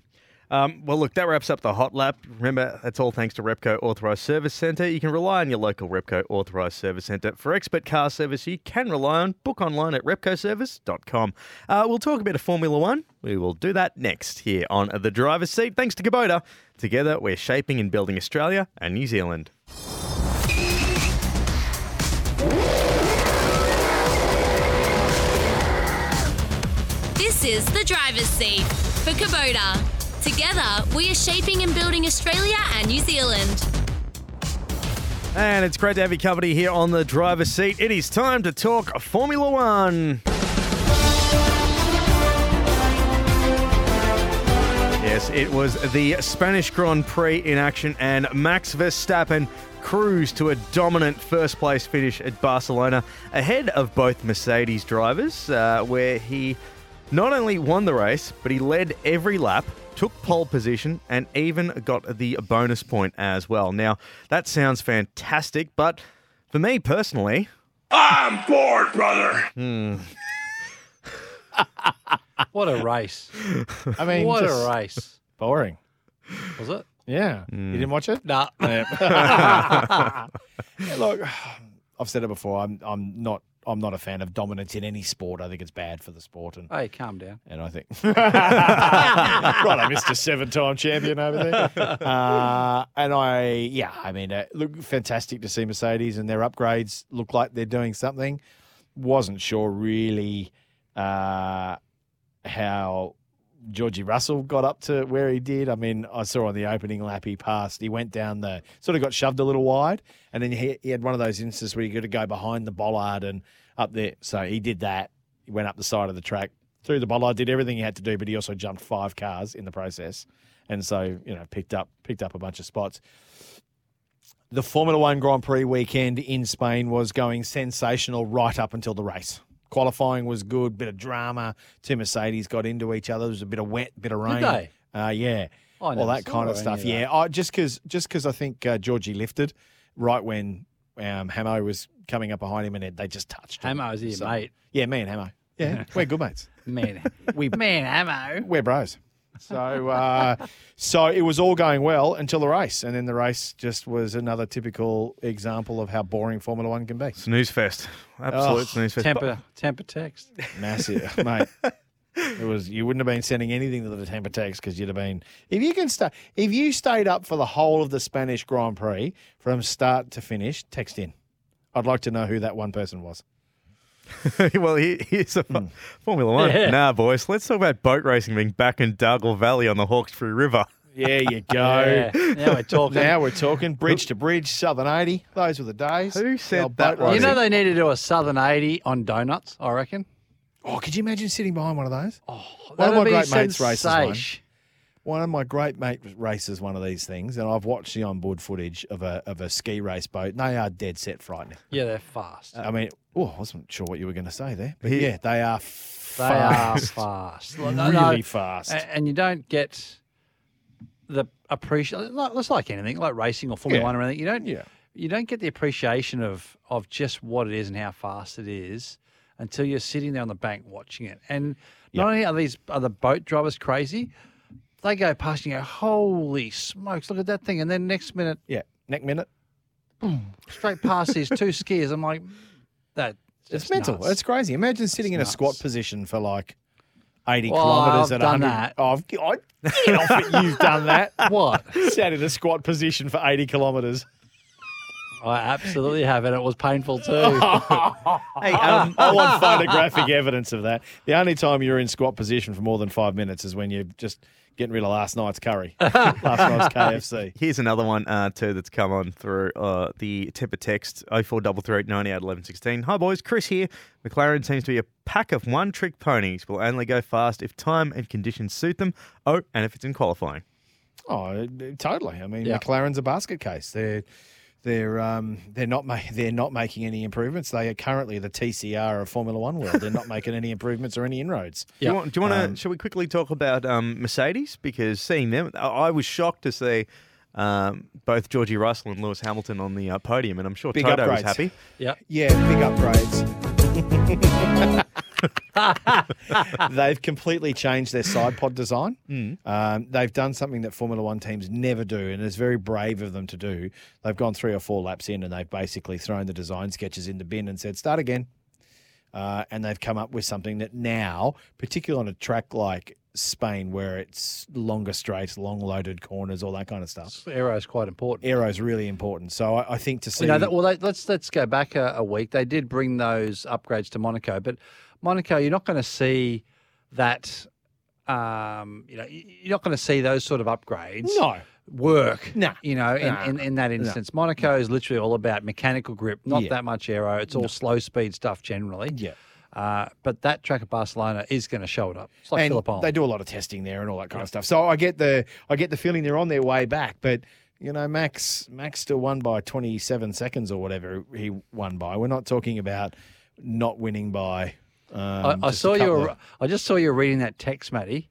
Um, well, look, that wraps up the hot lap. Remember, that's all thanks to Repco Authorised Service Centre. You can rely on your local Repco Authorised Service Centre for expert car service. You can rely on. Book online at repcoservice.com. Uh, we'll talk about a bit of Formula One. We will do that next here on the driver's seat. Thanks to Kubota. Together, we're shaping and building Australia and New Zealand. This is the driver's seat for Kubota. Together, we are shaping and building Australia and New Zealand. And it's great to have your company here on the driver's seat. It is time to talk Formula One. Yes, it was the Spanish Grand Prix in action, and Max Verstappen cruised to a dominant first place finish at Barcelona ahead of both Mercedes drivers, uh, where he not only won the race, but he led every lap, took pole position, and even got the bonus point as well. Now, that sounds fantastic, but for me personally, I'm bored, brother. hmm, (laughs) What a race! I mean, what a race! boring. Was it? Yeah, you didn't watch it? Nah. (laughs) (laughs) Yeah, look, (sighs) I've said it before. I'm I'm not I'm not a fan of dominance in any sport. I think it's bad for the sport, and Hey, calm down. and I think (laughs) right, I missed a seven-time champion over there. (laughs) Uh, and I, yeah, I mean, uh, look, fantastic to see Mercedes and their upgrades look like they're doing something. Wasn't sure really uh, how Georgie Russell got up to where he did. I mean, I saw on the opening lap he passed. He went down the sort of got shoved a little wide, and then he, he had one of those instances where you got to go behind the bollard and up there. So he did that. He went up the side of the track through the bollard, did everything he had to do, but he also jumped five cars in the process, and so you know picked up picked up a bunch of spots. The Formula One Grand Prix weekend in Spain was going sensational right up until the race. Qualifying was good, bit of drama. Two Mercedes got into each other. There was a bit of wet, bit of rain. Did they? Uh, yeah, I all that kind of stuff. Yeah, that. I, just because just because I think uh, Georgie lifted right when um, Hamo was coming up behind him, and they just touched. him. Hamo is your So- mate. Yeah, me and Hamo. Yeah, we're good mates. (laughs) Man, We (laughs) man, ammo. we're bros. So, uh, so it was all going well until the race, and then the race just was another typical example of how boring Formula One can be. Snooze fest. Absolute Oh, snooze fest. Tempur, Tempur text. Massive, mate. It was. You wouldn't have been sending anything to the Tempur text because you'd have been. If you can start, if you stayed up for the whole of the Spanish Grand Prix from start to finish, text in. I'd like to know who that one person was. (laughs) well, here, here's a Hmm. Formula One. Yeah. Nah, boys. Let's talk about boat racing being back in Dargle Valley on the Hawkesbury River. There you (laughs) go. Yeah, now we're talking. Now we're talking bridge to bridge, Southern 80. Those were the days. Who said that boat you know they need to do a Southern 80 on donuts, I reckon. Oh, could you imagine sitting behind one of those? Oh, One of that'd my be great mates races one. Sensation. One of my great mate races one of these things, and I've watched the onboard footage of a of a ski race boat. And they are dead set frightening. Yeah, they're fast. I mean, oh, I wasn't sure what you were going to say there, but yeah, they are. They are fast. fast. really No, no, fast. a- And you don't get the appreciation. It's like anything, like racing or Formula Yeah. One or anything. You don't. Yeah. You don't get the appreciation of of just what it is and how fast it is until you're sitting there on the bank watching it. And not only are these are the boat drivers crazy, they go past and you go, "Holy smokes! Look at that thing!" And then next minute, Yeah, neck minute. boom, straight past these two skiers. I'm like, that. It's mental. nuts. It's crazy. Imagine sitting in a squat position for like 80 Well, kilometres I've at done 100. that. Oh, I've, I, get off it. You've done that. (laughs) what? Sat in a squat position for 80 kilometres. I absolutely have, and it was painful too. (laughs) Hey, um, I want photographic evidence of that. The only time you're in squat position for more than five minutes is when you're just getting rid of last night's curry, (laughs) last night's KFC. Here's another one uh, too that's come on through uh, the Tempur text 0433 98 11 16. Hi boys, Chris here. McLaren seems to be a pack of one trick ponies. Will only go fast if time and conditions suit them. Oh, and if it's in qualifying. Oh, totally. I mean, Yeah. McLaren's a basket case. They're they're um, they're not ma- (laughs) they're not making any improvements. They are currently the TCR of Formula One world. They're not (laughs) making any improvements or any inroads. Do you want? Do you want to? Um, shall we quickly talk about um, Mercedes? Because seeing them, I, I was shocked to see um, both Georgie Russell and Lewis Hamilton on the uh, podium, and I'm sure Big Toto was upgrades. happy. yeah. Yeah, big upgrades. (laughs) (laughs) they've completely changed their side pod design. Um, they've done something that Formula One teams never do, and it's very brave of them to do. They've gone three or four laps in, and they've basically thrown the design sketches in the bin and said, "Start again." Uh, and they've come up with something that now, particularly on a track like Spain, where it's longer straights, long loaded corners, all that kind of stuff. Aero is quite important. Aero is really important. So I, I think to see, You know, that, well, they, let's let's go back a, a week. They did bring those upgrades to Monaco, but Monaco, you're not going to see that. Um, you know, you're not going to see those sort of upgrades. no, work. Nah. You know, in, Nah. in, in that instance, Monaco is literally all about mechanical grip, not Yeah. that much aero. It's all slow speed stuff generally. yeah. Uh, but that track at Barcelona is going to show it up. It's like and Phillip Island. they do a lot of testing there and all that kind of stuff. So I get the I get the feeling they're on their way back, but you know, Max Max still won by 27 seconds or whatever he won by. We're not talking about not winning by. Um, I, I just saw you. were- of- I just saw you reading that text, Matty.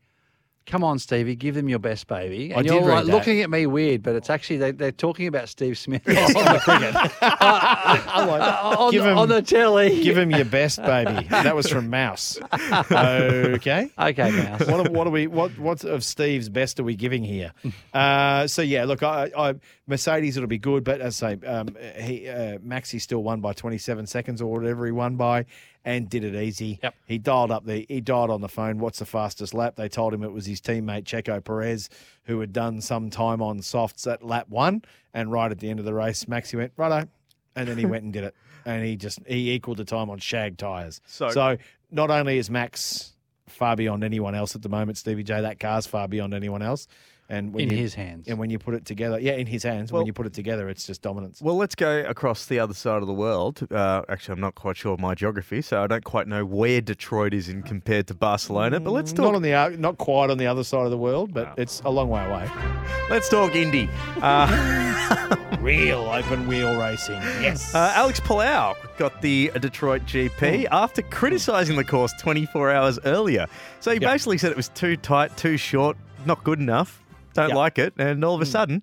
Come on, Stevie, give them your best, baby. And I did you're like that. looking at me weird, but it's actually they, they're talking about Steve Smith (laughs) on the cricket. (laughs) I'm like, (laughs) on, him, on the telly. give him your best, baby. That was from Mouse. Okay. okay, Mouse. what, are, what are we? What what of Steve's best are we giving here? Uh, so yeah, look, I, I Mercedes it'll be good, but as I say, um, he uh, Maxi still won by 27 seconds or whatever he won by, and did it easy. Yep. He dialed up the he dialed on the phone. What's the fastest lap? They told him it was his teammate Checo Perez who had done some time on softs at lap one, and right at the end of the race, Maxi went righto, and then he went and did it, (laughs) and he just he equaled the time on shag tires. So- so not only is Max far beyond anyone else at the moment, Stevie J. That car's far beyond anyone else. And when In you, his hands. and when you put it together, yeah, in his hands. Well- when you put it together, it's just dominance. Well, let's go across the other side of the world. Uh, actually, I'm not quite sure of my geography, so I don't quite know where Detroit is in compared to Barcelona. But let's talk. not talk. on the not quite on the other side of the world, but it's a long way away. Let's talk Indy. Uh, (laughs) Real open wheel racing, yes. uh, Alex Palou got the Detroit GP after criticising the course 24 hours earlier. So he Yep. basically said it was too tight, too short, not good enough. Don't Yep. like it, and all of a sudden,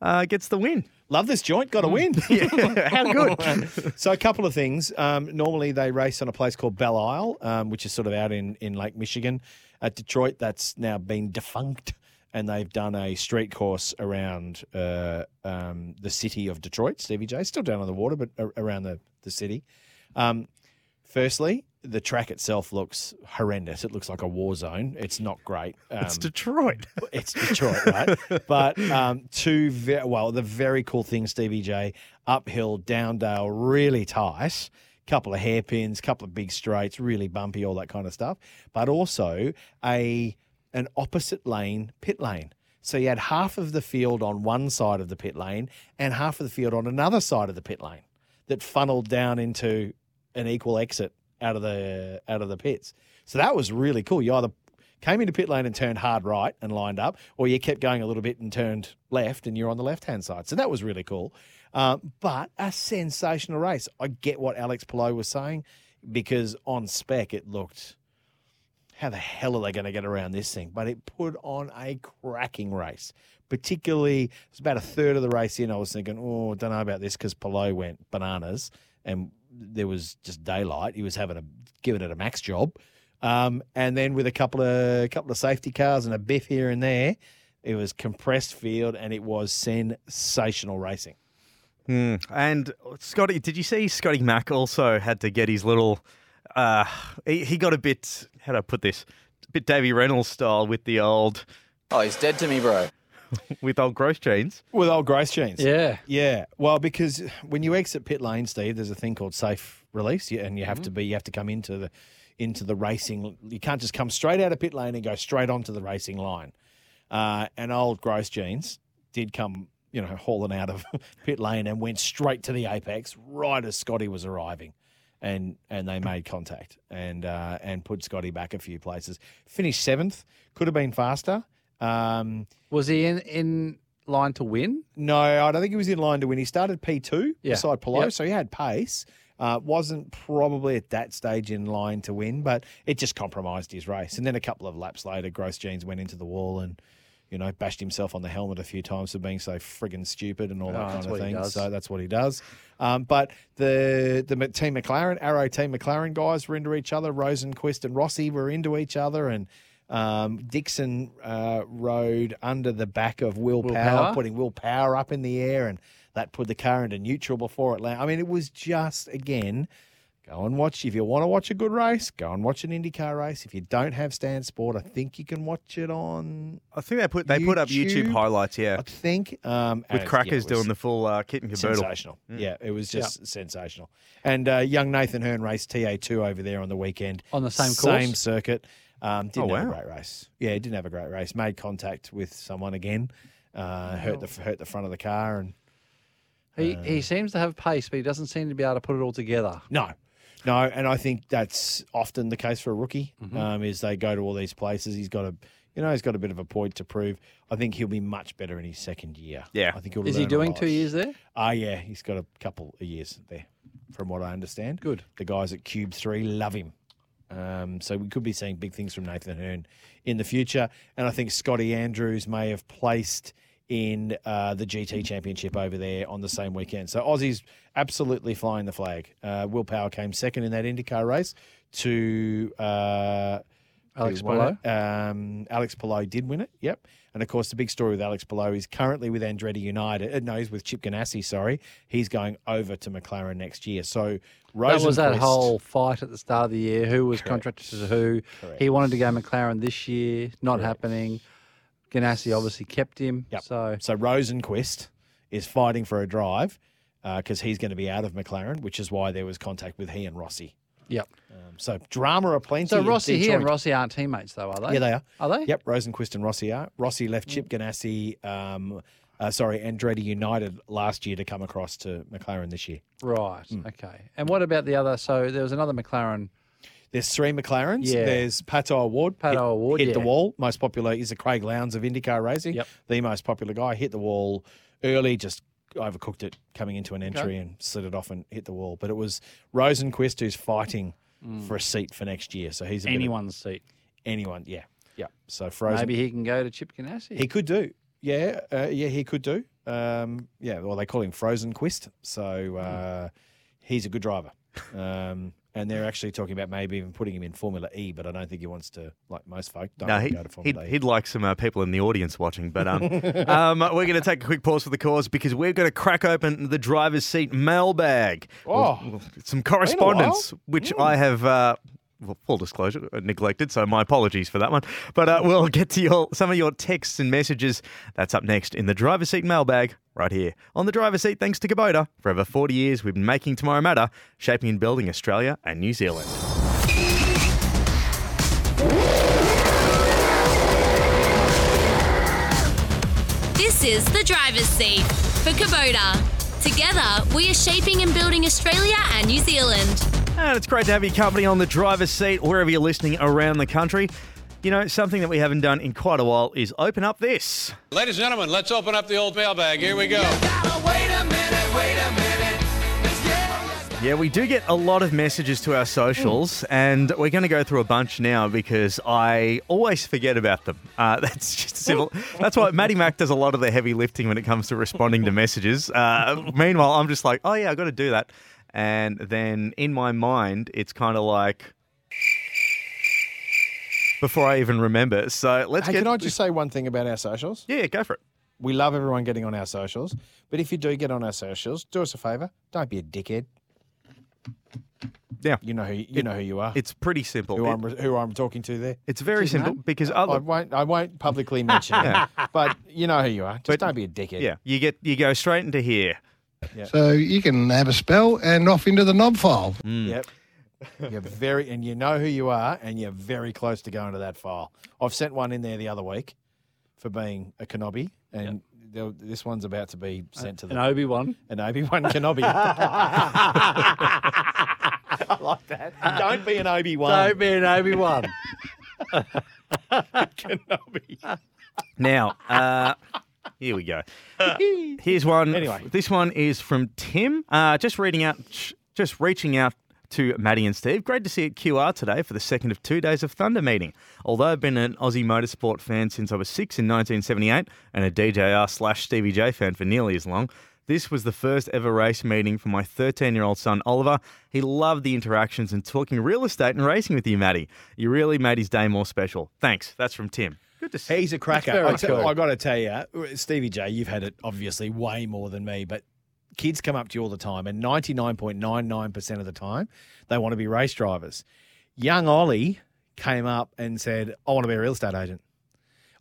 uh, gets the win. Love this joint. Got a win. (laughs) (laughs) How good? (laughs) so a couple of things. Um, normally they race on a place called Belle Isle, um, which is sort of out in, in Lake Michigan. At Detroit, that's now been defunct, and they've done a street course around uh, um, the city of Detroit. Stevie J still down on the water, but a- around the the city. Um, firstly, the track itself looks horrendous. It looks like a war zone. It's not great. it's Um, Detroit. (laughs) it's Detroit, right? but um, two very well, the very cool thing, Stevie J, uphill, down dale, really tight. Couple of hairpins, couple of big straights, really bumpy, all that kind of stuff. But also a an opposite lane pit lane. So you had half of the field on one side of the pit lane and half of the field on another side of the pit lane that funneled down into an equal exit out of the out of the pits. So that was really cool. You either came into pit lane and turned hard right and lined up, or you kept going a little bit and turned left and you're on the left hand side. So that was really cool. Um, but a sensational race. I get what Alex Palou was saying because on spec it looked. How the hell are they going to get around this thing? But it put on a cracking race. Particularly, it was about a third of the race in. I was thinking, oh, I don't know about this because Pillow went bananas and there was just daylight. He was having a giving it a max job. Um, and then with a couple of couple of safety cars and a biff here and there, it was compressed field and it was sensational racing. Hmm. And Scotty, did you see Scotty Mack also had to get his little? Uh, he, he got a bit. How do I put this? A bit Davy Reynolds style with the old. Oh, he's dead to me, bro. (laughs) with old gross jeans. With old Grace jeans. Yeah. Yeah. Well, because when you exit pit lane, Steve, there's a thing called safe release, and you have to be you have to come into the into the racing. You can't just come straight out of pit lane and go straight onto the racing line. Uh, and old Gross Jeans did come, you know, hauling out of (laughs) pit lane and went straight to the apex right as Scotty was arriving. And and they made contact and uh, and put Scotty back a few places. Finished seventh, could have been faster. Um, Was he in, in line to win? no, I don't think he was in line to win. He started P2 Yeah. beside Palou, Yep. so he had pace. Uh, wasn't probably at that stage in line to win, but it just compromised his race. And then a couple of laps later, Gross Jeans went into the wall and, you know, bashed himself on the helmet a few times for being so friggin' stupid and all Oh, that kind of thing. So that's what he does. Um, but the the team McLaren, Arrow team McLaren guys were into each other. Rosenqvist and Rossi were into each other, and um, Dixon uh, rode under the back of Will, Will Power, Power? putting Will Power up in the air, and that put the car into neutral before it landed. I mean, it was just again. Go and watch. If you want to watch a good race, go and watch an IndyCar race. If you don't have Stan Sport, I think you can watch it on. I think they put they put up YouTube YouTube? highlights. Yeah, I think um, with Crackers yeah, doing the full uh, kit and caboodle. sensational. Yeah, it was just sensational. And uh, young Nathan Herne raced TA2 over there on the weekend On the same course. same course? circuit. Um, didn't Oh, have a great race. Yeah, didn't have a great race. Made contact with someone again. Uh, hurt the hurt the front of the car and He Uh. he seems to have pace, but he doesn't seem to be able to put it all together. No, no, and I think that's often the case for a rookie. Mm-hmm. Um, is they go to all these places. He's got a, you know, he's got a bit of a point to prove. I think he'll be much better in his second year. Yeah. I think he'll. Is he doing two years there? Ah, yeah, he's got a couple of years there, from what I understand. Good. The guys at Cube Three love him. Um, so we could be seeing big things from Nathan Herne in the future. And I think Scotty Andrews may have placed in uh, the GT Championship over there on the same weekend. So Aussie's absolutely flying the flag. Uh, Will Power came second in that IndyCar race to uh, Alex Palou? Um, Alex Palou did win it. Yep. And of course, the big story with Alex Palou is currently with Andretti United. Uh, no, he's with Chip Ganassi. Sorry, he's going over to McLaren next year. So That was that whole fight at the start of the year. Who was Correct. contracted to who? Correct. He wanted to go McLaren this year. Not Correct. happening. Ganassi obviously kept him. Yep. So So Rosenqvist is fighting for a drive because he's going to be out of McLaren, which is why there was contact with he and Rossi. Yep. Um, so drama aplenty. So Rossi here and Rossi aren't teammates though, are they? Yeah, they are. Are they? Yep, Rosenqvist and Rossi are. Rossi left Chip Ganassi, um, uh, sorry, Andretti United last year to come across to McLaren this year. Right. Hmm. Okay. And what about the other? So there was another McLaren. There's three McLarens. Yeah. There's Pato O'Ward. Pato hit, O'Ward, Hit the wall. Most popular is the Craig Lowndes of IndyCar racing. Yep. The most popular guy. Hit the wall early, just overcooked it coming into an entry and slid it off and hit the wall. But it was Rosenqvist who's fighting for a seat for next year. So he's a bit of- Anyone's seat. anyone. Yeah. Yeah. So Frozen. Maybe he can go to Chip Ganassi. He could do. Yeah, uh, yeah, he could do. Um, yeah, well, they call him Frozen Quist. So uh, he's a good driver. Um, and they're actually talking about maybe even putting him in Formula E, but I don't think he wants to, like most folk, don't No, he, go to he'd, E. he'd like some uh, people in the audience watching, but um, (laughs) um, we're going to take a quick pause for the cause because we're going to crack open the driver's seat mailbag. Oh. Well, some correspondence, which Hmm. I have. Uh, well, full disclosure, uh, neglected. So my apologies for that one. But uh, we'll get to your some of your texts and messages. That's up next in the driver's seat mailbag, right here on the driver's seat. Thanks to Kubota, for over 40 years, we've been making tomorrow matter, shaping and building Australia and New Zealand. This is the driver's seat for Kubota. Together, we are shaping and building Australia and New Zealand. And it's great to have your company on the driver's seat wherever you're listening around the country. You know, something that we haven't done in quite a while is open up this. Ladies and gentlemen, let's open up the old mailbag. Here we go. Yeah, we do get a lot of messages to our socials, and we're going to go through a bunch now because I always forget about them. Uh, (laughs) that's just simple. That's why Maddie Mac does a lot of the heavy lifting when it comes to responding to messages. Uh, meanwhile, I'm just like, oh yeah, I got to do that, and then in my mind, it's kind of like before I even remember. So let's Hey, get. can I just say one thing about our socials? Yeah, go for it. We love everyone getting on our socials, but if you do get on our socials, do us a favour. Don't be a dickhead. Yeah, You know who you know who you are. it's pretty simple. who It- I'm who I'm talking to there. it's very simple because I won't I won't publicly (laughs) mention it, but you know who you are. Just But- don't be a dickhead. Yeah, you get you go straight into here. So you can have a spell and off into the knob file. Yep. (laughs) You're very, and you know who you are, and you're very close to going to that file. I've sent one in there the other week for being a Kenobi, and the- this one's about to be sent to the An the Obi Wan. an Obi Wan Kenobi. (laughs) (laughs) I like that. Don't be an Obi Wan Don't be an Obi Wan. Kenobi. Now, uh, here we go. (laughs) Here's one. Anyway. this one is from Tim. Uh, just reading out, just reaching out to Maddie and Steve. Great to see you at QR today for the second of two days of Thunder meeting. Although I've been an Aussie motorsport fan since I was six in 1978 and a DJR slash Stevie J fan for nearly as long. This was the first ever race meeting for my 13 year old son, Oliver. He loved the interactions and talking real estate and racing with you, Maddie. You really made his day more special. Thanks. That's from Tim. Good to see He's a cracker. cool. I got to tell you, Stevie J, you've had it obviously way more than me, but kids come up to you all the time, and 99.99% of the time, they want to be race drivers. Young Ollie came up and said, I want to be a real estate agent.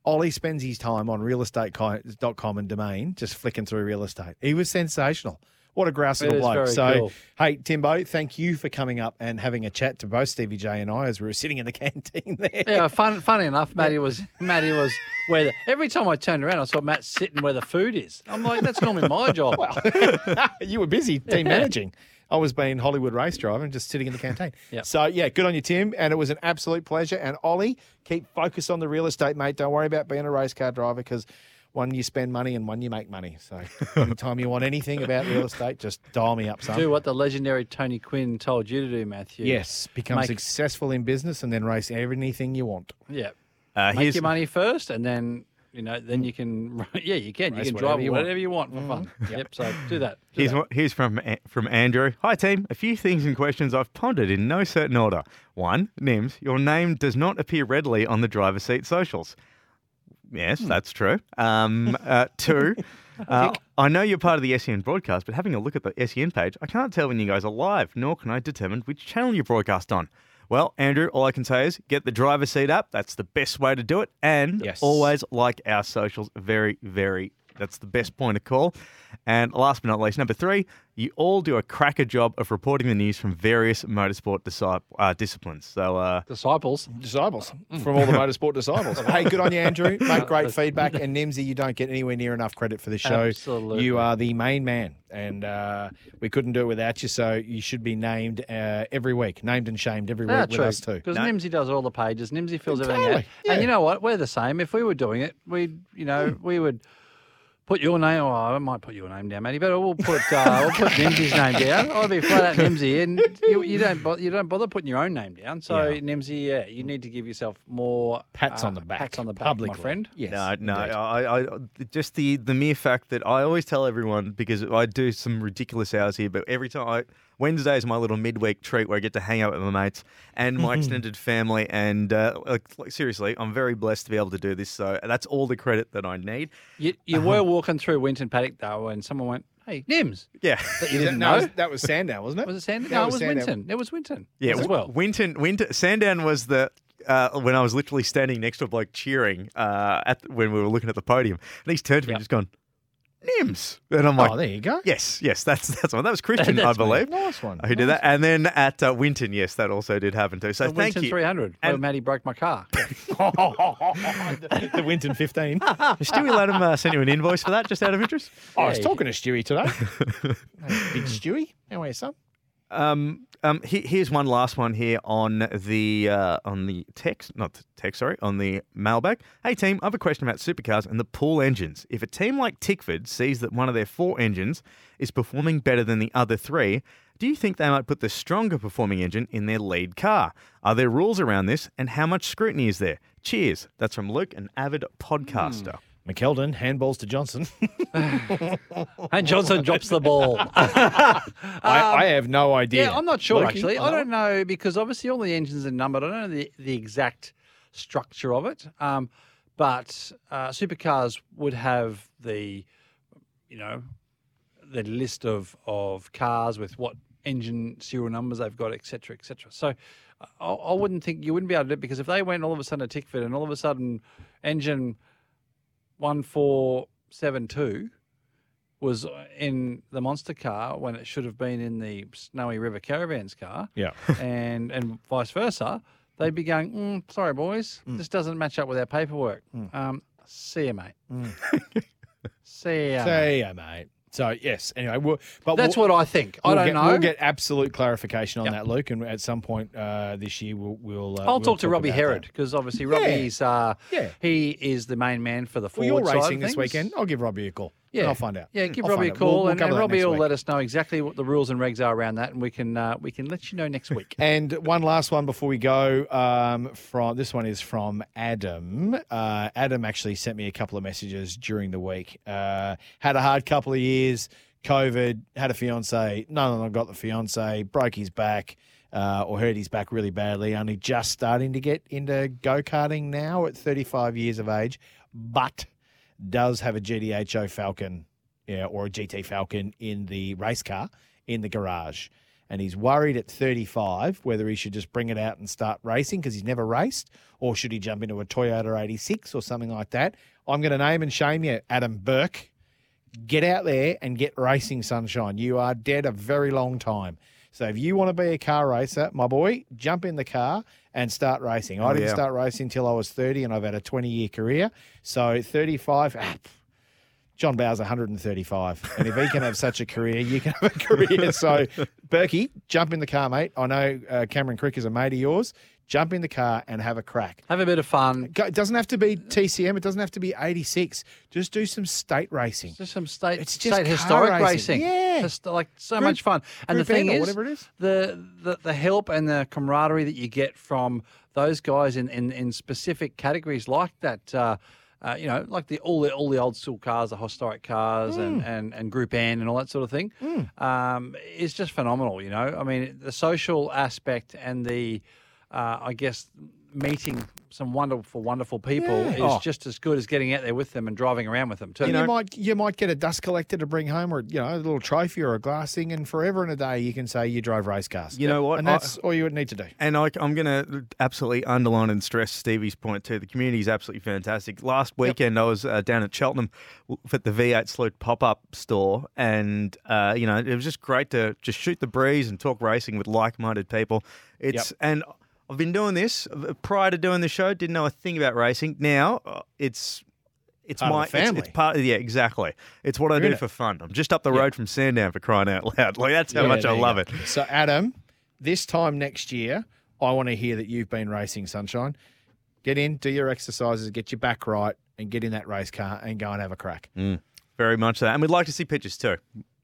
Ollie spends his time on realestate.com and domain, just flicking through real estate. He was sensational. What a grouse It little bloke. So, cool. hey, Timbo, thank you for coming up and having a chat to both Stevie J and I as we were sitting in the (laughs) canteen there. Yeah, fun, funny enough, Matty was Matty was where the, every time I turned around, I saw Matt sitting where the food is. I'm like, that's normally my job. (laughs) you were busy team managing. I was being Hollywood race driver and just sitting in the canteen. (laughs) Yep. So yeah, good on you, Tim. And it was an absolute pleasure. And Ollie, keep focused on the real estate, mate. Don't worry about being a race car driver because one you spend money and one you make money. So (laughs) anytime you want anything about real estate, just dial me up, son. Do what the legendary Tony Quinn told you to do, Matthew. Yes, become Make- successful in business and then race anything you want. Yeah. Uh, Make here's- your money first, and then you know, then you can. (laughs) Yeah, you can. Race you can whatever drive you whatever you want for fun. Yep. So do that. Do Here's, that. one, here's from from Andrew. Hi team. A few things and questions I've pondered in no certain order. One, Nims, your name does not appear readily on the driver's seat socials. Yes, that's true. Um, uh, two, (laughs) uh, I know you're part of the SEN broadcast, but having a look at the SEN page, I can't tell when you guys are live, nor can I determine which channel you broadcast on. Well, Andrew, all I can say is get the driver's seat app. That's the best way to do it. And Yes. always like our socials. Very, very, that's the best point of call. And last but not least, number three, you all do a cracker job of reporting the news from various motorsport disci- uh, disciplines. So, uh, Disciples. Disciples from all the motorsport disciples. (laughs) hey, good on you, Andrew. Mate, great feedback. And Nimsy, you don't get anywhere near enough credit for the show. Absolutely. You are the main man, and uh, we couldn't do it without you. So you should be named uh, every week, named and shamed every week Yeah, with true. us too. Because Nimsy does all the pages. Nimsy fills everything out. Totally, yeah. And you know what? We're the same. If we were doing it, we'd, you know, we would Put your name. Oh, I might put your name down, Matty, but we'll put uh, we'll put Nimsy's name down. I'll be flat out Nimsy, and you, you don't bo- you don't bother putting your own name down. So Yeah. Nimsy, yeah, you need to give yourself more Pats uh, on the back. Pats on the back, publicly. my friend. Yes. No, no. I, I, just the the mere fact that I always tell everyone because I do some ridiculous hours here, but every time I Wednesday is my little midweek treat where I get to hang out with my mates and my (laughs) extended family, and uh, like, like, seriously, I'm very blessed to be able to do this. So that's all the credit that I need. You, you were walking through Winton Paddock though, and someone went, "Hey, Nims." Yeah, That you didn't no, know. was- that was Sandown, wasn't it? Was it Sandown? That No, it was was Sandown. Winton. It was Winton. Yeah, as well. Winton, Winton, Sandown was the uh, when I was literally standing next to a bloke cheering uh, at when we were looking at the podium, and he's turned to me and just gone, "Nims," and I'm like, oh, there you go. "Yes, yes, that's that's one. That was Christian, (laughs) I That's me. believe, Nice one. who did that." And then at uh, Winton, yes, that also did happen too. So The thank Winton you. 300. Where And- Matty broke my car. (laughs) (laughs) the Winton 15. oh, Stewie let him uh, send you an invoice for that, just out of interest? I was Hey. talking to Stewie today. Big Stewie. How are you, son? Um, um, he, here's one last one here on the uh, on the text, not the text, sorry, on the mailbag. Hey team, I have a question about supercars and the pool engines. If a team like Tickford sees that one of their four engines is performing better than the other three, do you think they might put the stronger performing engine in their lead car? Are there rules around this, and how much scrutiny is there? Cheers. That's from Luke, an avid podcaster. McKeldon, handballs to Johnson. (laughs) and Johnson drops the ball. (laughs) I, I have no idea. Yeah, I'm not sure actually. I don't know because obviously all the engines are numbered. I don't know the, the exact structure of it. Um, but uh, supercars would have the, you know, the list of, of cars with what engine serial numbers they've got, et cetera, et cetera. So I, I wouldn't think you wouldn't be able to do it because if they went all of a sudden to Tickford and all of a sudden engine 1472 was in the monster car when it should have been in the Snowy River Caravans car, Yeah. (laughs) and and vice versa, they'd be going, mm, "Sorry, boys, this doesn't match up with our paperwork." Um, see you, mate. see ya. mate. (laughs) See ya, (laughs) mate. So yes. Anyway, we'll, but That's we'll, what I think. I we'll don't get, know. We'll get absolute clarification on Yep. that, Luke, and at some point uh, this year we'll we'll. Uh, I'll we'll talk to Robbie Herod because obviously Robbie's uh, Yeah. he is the main man for the Well, you're racing this weekend. I'll give Robbie a call. Yeah, and I'll find out. Yeah, give I'll Robbie a out. We'll- call, we'll and, and Robbie will week. let us know exactly what the rules and regs are around that, and we can uh, we can let you know next week. (laughs) And one last one before we go. Um, from this one is from Adam. Uh, Adam actually sent me a couple of messages during the week. Uh, had a hard couple of years. COVID. Had a fiance. None of them got the fiance. Broke his back. Uh, or hurt his back really badly. Only just starting to get into go karting now at 35 years of age, but does have a GTHO Falcon, yeah, or a GT Falcon in the race car in the garage and he's worried at 35 whether he should just bring it out and start racing because he's never raced, or should he jump into a Toyota 86 or something like that. I'm going to name and shame you, Adam Burke. Get out there and get racing, sunshine. You are dead a very long time. So if you want to be a car racer, my boy, jump in the car and start racing. I Oh, didn't yeah. start racing until I was 30 and I've had a 20 year career. So 35, ah, John Bowe's 135. And if he can have such a career, you can have a (laughs) career. So, Berkey, jump in the car, mate. I know uh, Cameron Crick is a mate of yours. Jump in the car and have a crack. Have a bit of fun. It doesn't have to be TCM. It doesn't have to be 86. Just do some state racing. Just some state, It's just state historic racing. racing. Yeah. Just like so Group- much fun. And the thing is, whatever it is. The, the the help and the camaraderie that you get from those guys in, in, in specific categories like that. Uh, uh, you know, like the all the all the old school cars, the historic cars, Mm. and, and and Group N and all that sort of thing, um, is just phenomenal. You know, I mean, the social aspect and the, uh, I guess, meeting some wonderful, wonderful people Yeah. is Oh. just as good as getting out there with them and driving around with them too. And you might you might get a dust collector to bring home, or you know, a little trophy or a glass thing, and forever and a day you can say you drove race cars. You know what? And I- that's all you would need to do. And I, am going to absolutely underline and stress Stevie's point too. The community is absolutely fantastic. Last weekend, I was uh, down at Cheltenham at the V8 Sleuth pop up store, and uh, you know it was just great to just shoot the breeze and talk racing with like minded people. It's and I've been doing this uh, prior to doing the show. Didn't know a thing about racing. Now it's. It's Part my the it's- family. It's, part. of Yeah, exactly. It's what I You're do in it. for fun. I'm just up the road from Sandown for crying out loud. Like that's how Yeah, much I love go. it. So, Adam, this time next year, I want to hear that you've been racing, Sunshine. Get in, do your exercises, get your back right, and get in that race car and go and have a crack. Very much so. And we'd like to see pictures too.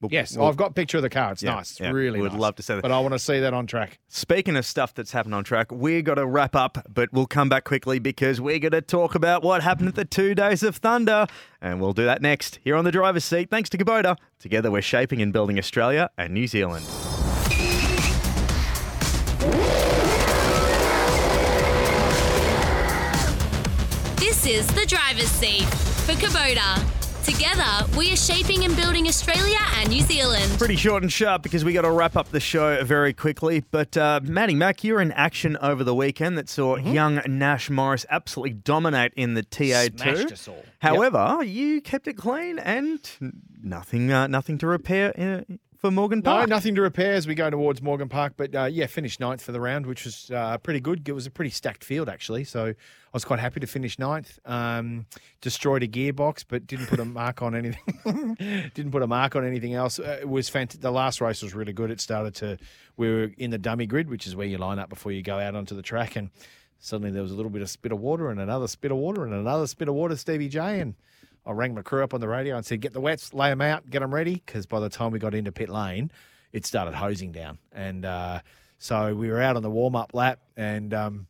We'll- Yes, we'll- I've got a picture of the car. It's Yeah, nice. It's yeah, really we'd nice. love to see that. But I want to see that on track. Speaking of stuff that's happened on track, we're going to wrap up, but we'll come back quickly because we're going to talk about what happened at the two days of thunder. And we'll do that next here on the driver's seat. Thanks to Kubota. Together, we're shaping and building Australia and New Zealand. This is the driver's seat for Kubota. Together, we are shaping and building Australia and New Zealand. Pretty short and sharp because we got to wrap up the show very quickly. But uh, Matty Mack, you're in action over the weekend that saw Mm-hmm. young Nash Morris absolutely dominate in the TA2. Smashed us all. However, you kept it clean and nothing, uh, nothing to repair in, for Morgan Park? No, Park. nothing to repair as we go towards Morgan Park. But uh, yeah, finished ninth for the round, which was uh, pretty good. It was a pretty stacked field, actually. So I was quite happy to finish ninth. Um, destroyed a gearbox, but didn't put a mark on anything. (laughs) didn't put a mark on anything else. Uh, it was fantastic. The last race was really good. It started to, we were in the dummy grid, which is where you line up before you go out onto the track. And suddenly there was a little bit of spit of water and another spit of water and another spit of water, Stevie J. And I rang my crew up on the radio and said, get the wets, lay them out, get them ready. Because by the time we got into pit lane, it started hosing down. And uh, so we were out on the warm up lap and um,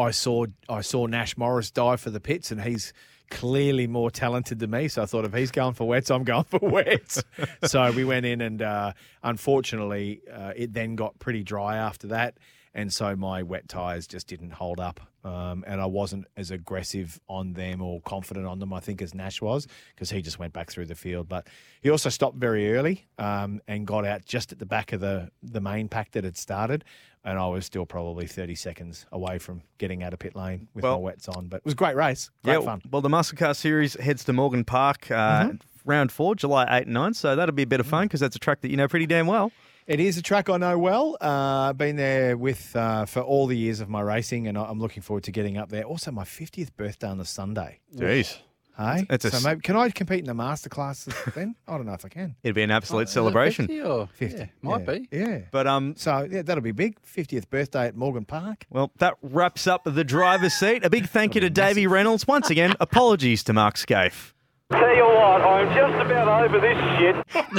I saw I saw Nash Morris dive for the pits and he's clearly more talented than me. So I thought if he's going for wets, I'm going for wets. (laughs) so we went in and uh, unfortunately uh, it then got pretty dry after that. And so my wet tyres just didn't hold up. Um, and I wasn't as aggressive on them or confident on them, I think, as Nash was, because he just went back through the field. But he also stopped very early um, and got out just at the back of the, the main pack that had started. And I was still probably 30 seconds away from getting out of pit lane with Well- my wets on. But it was a great race. Great yeah, fun. Well, the Muscle Car Series heads to Morgan Park uh, Mm-hmm. round four, July 8 and 9. So that'll be a bit of Mm. fun because that's a track that you know pretty damn well. It is a track I know well. Uh, I've been there with uh, for all the years of my racing, and I'm looking forward to getting up there. Also, my 50th birthday on the Sunday. Jeez. Hey, It's a so s- maybe can I compete in the masterclass (laughs) then? I don't know if I can. It'd be an absolute Uh, celebration. 50 or, 50, Yeah, might yeah, be. Yeah. But um, So yeah, that'll be big. 50th birthday at Morgan Park. well, that wraps up the driver's (laughs) seat. A big thank you to Davey Reynolds. Once again, (laughs) apologies to Mark Skaife. Tell you what, I'm just about over this shit.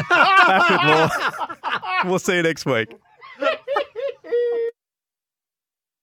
Back with more. we'll see you next week.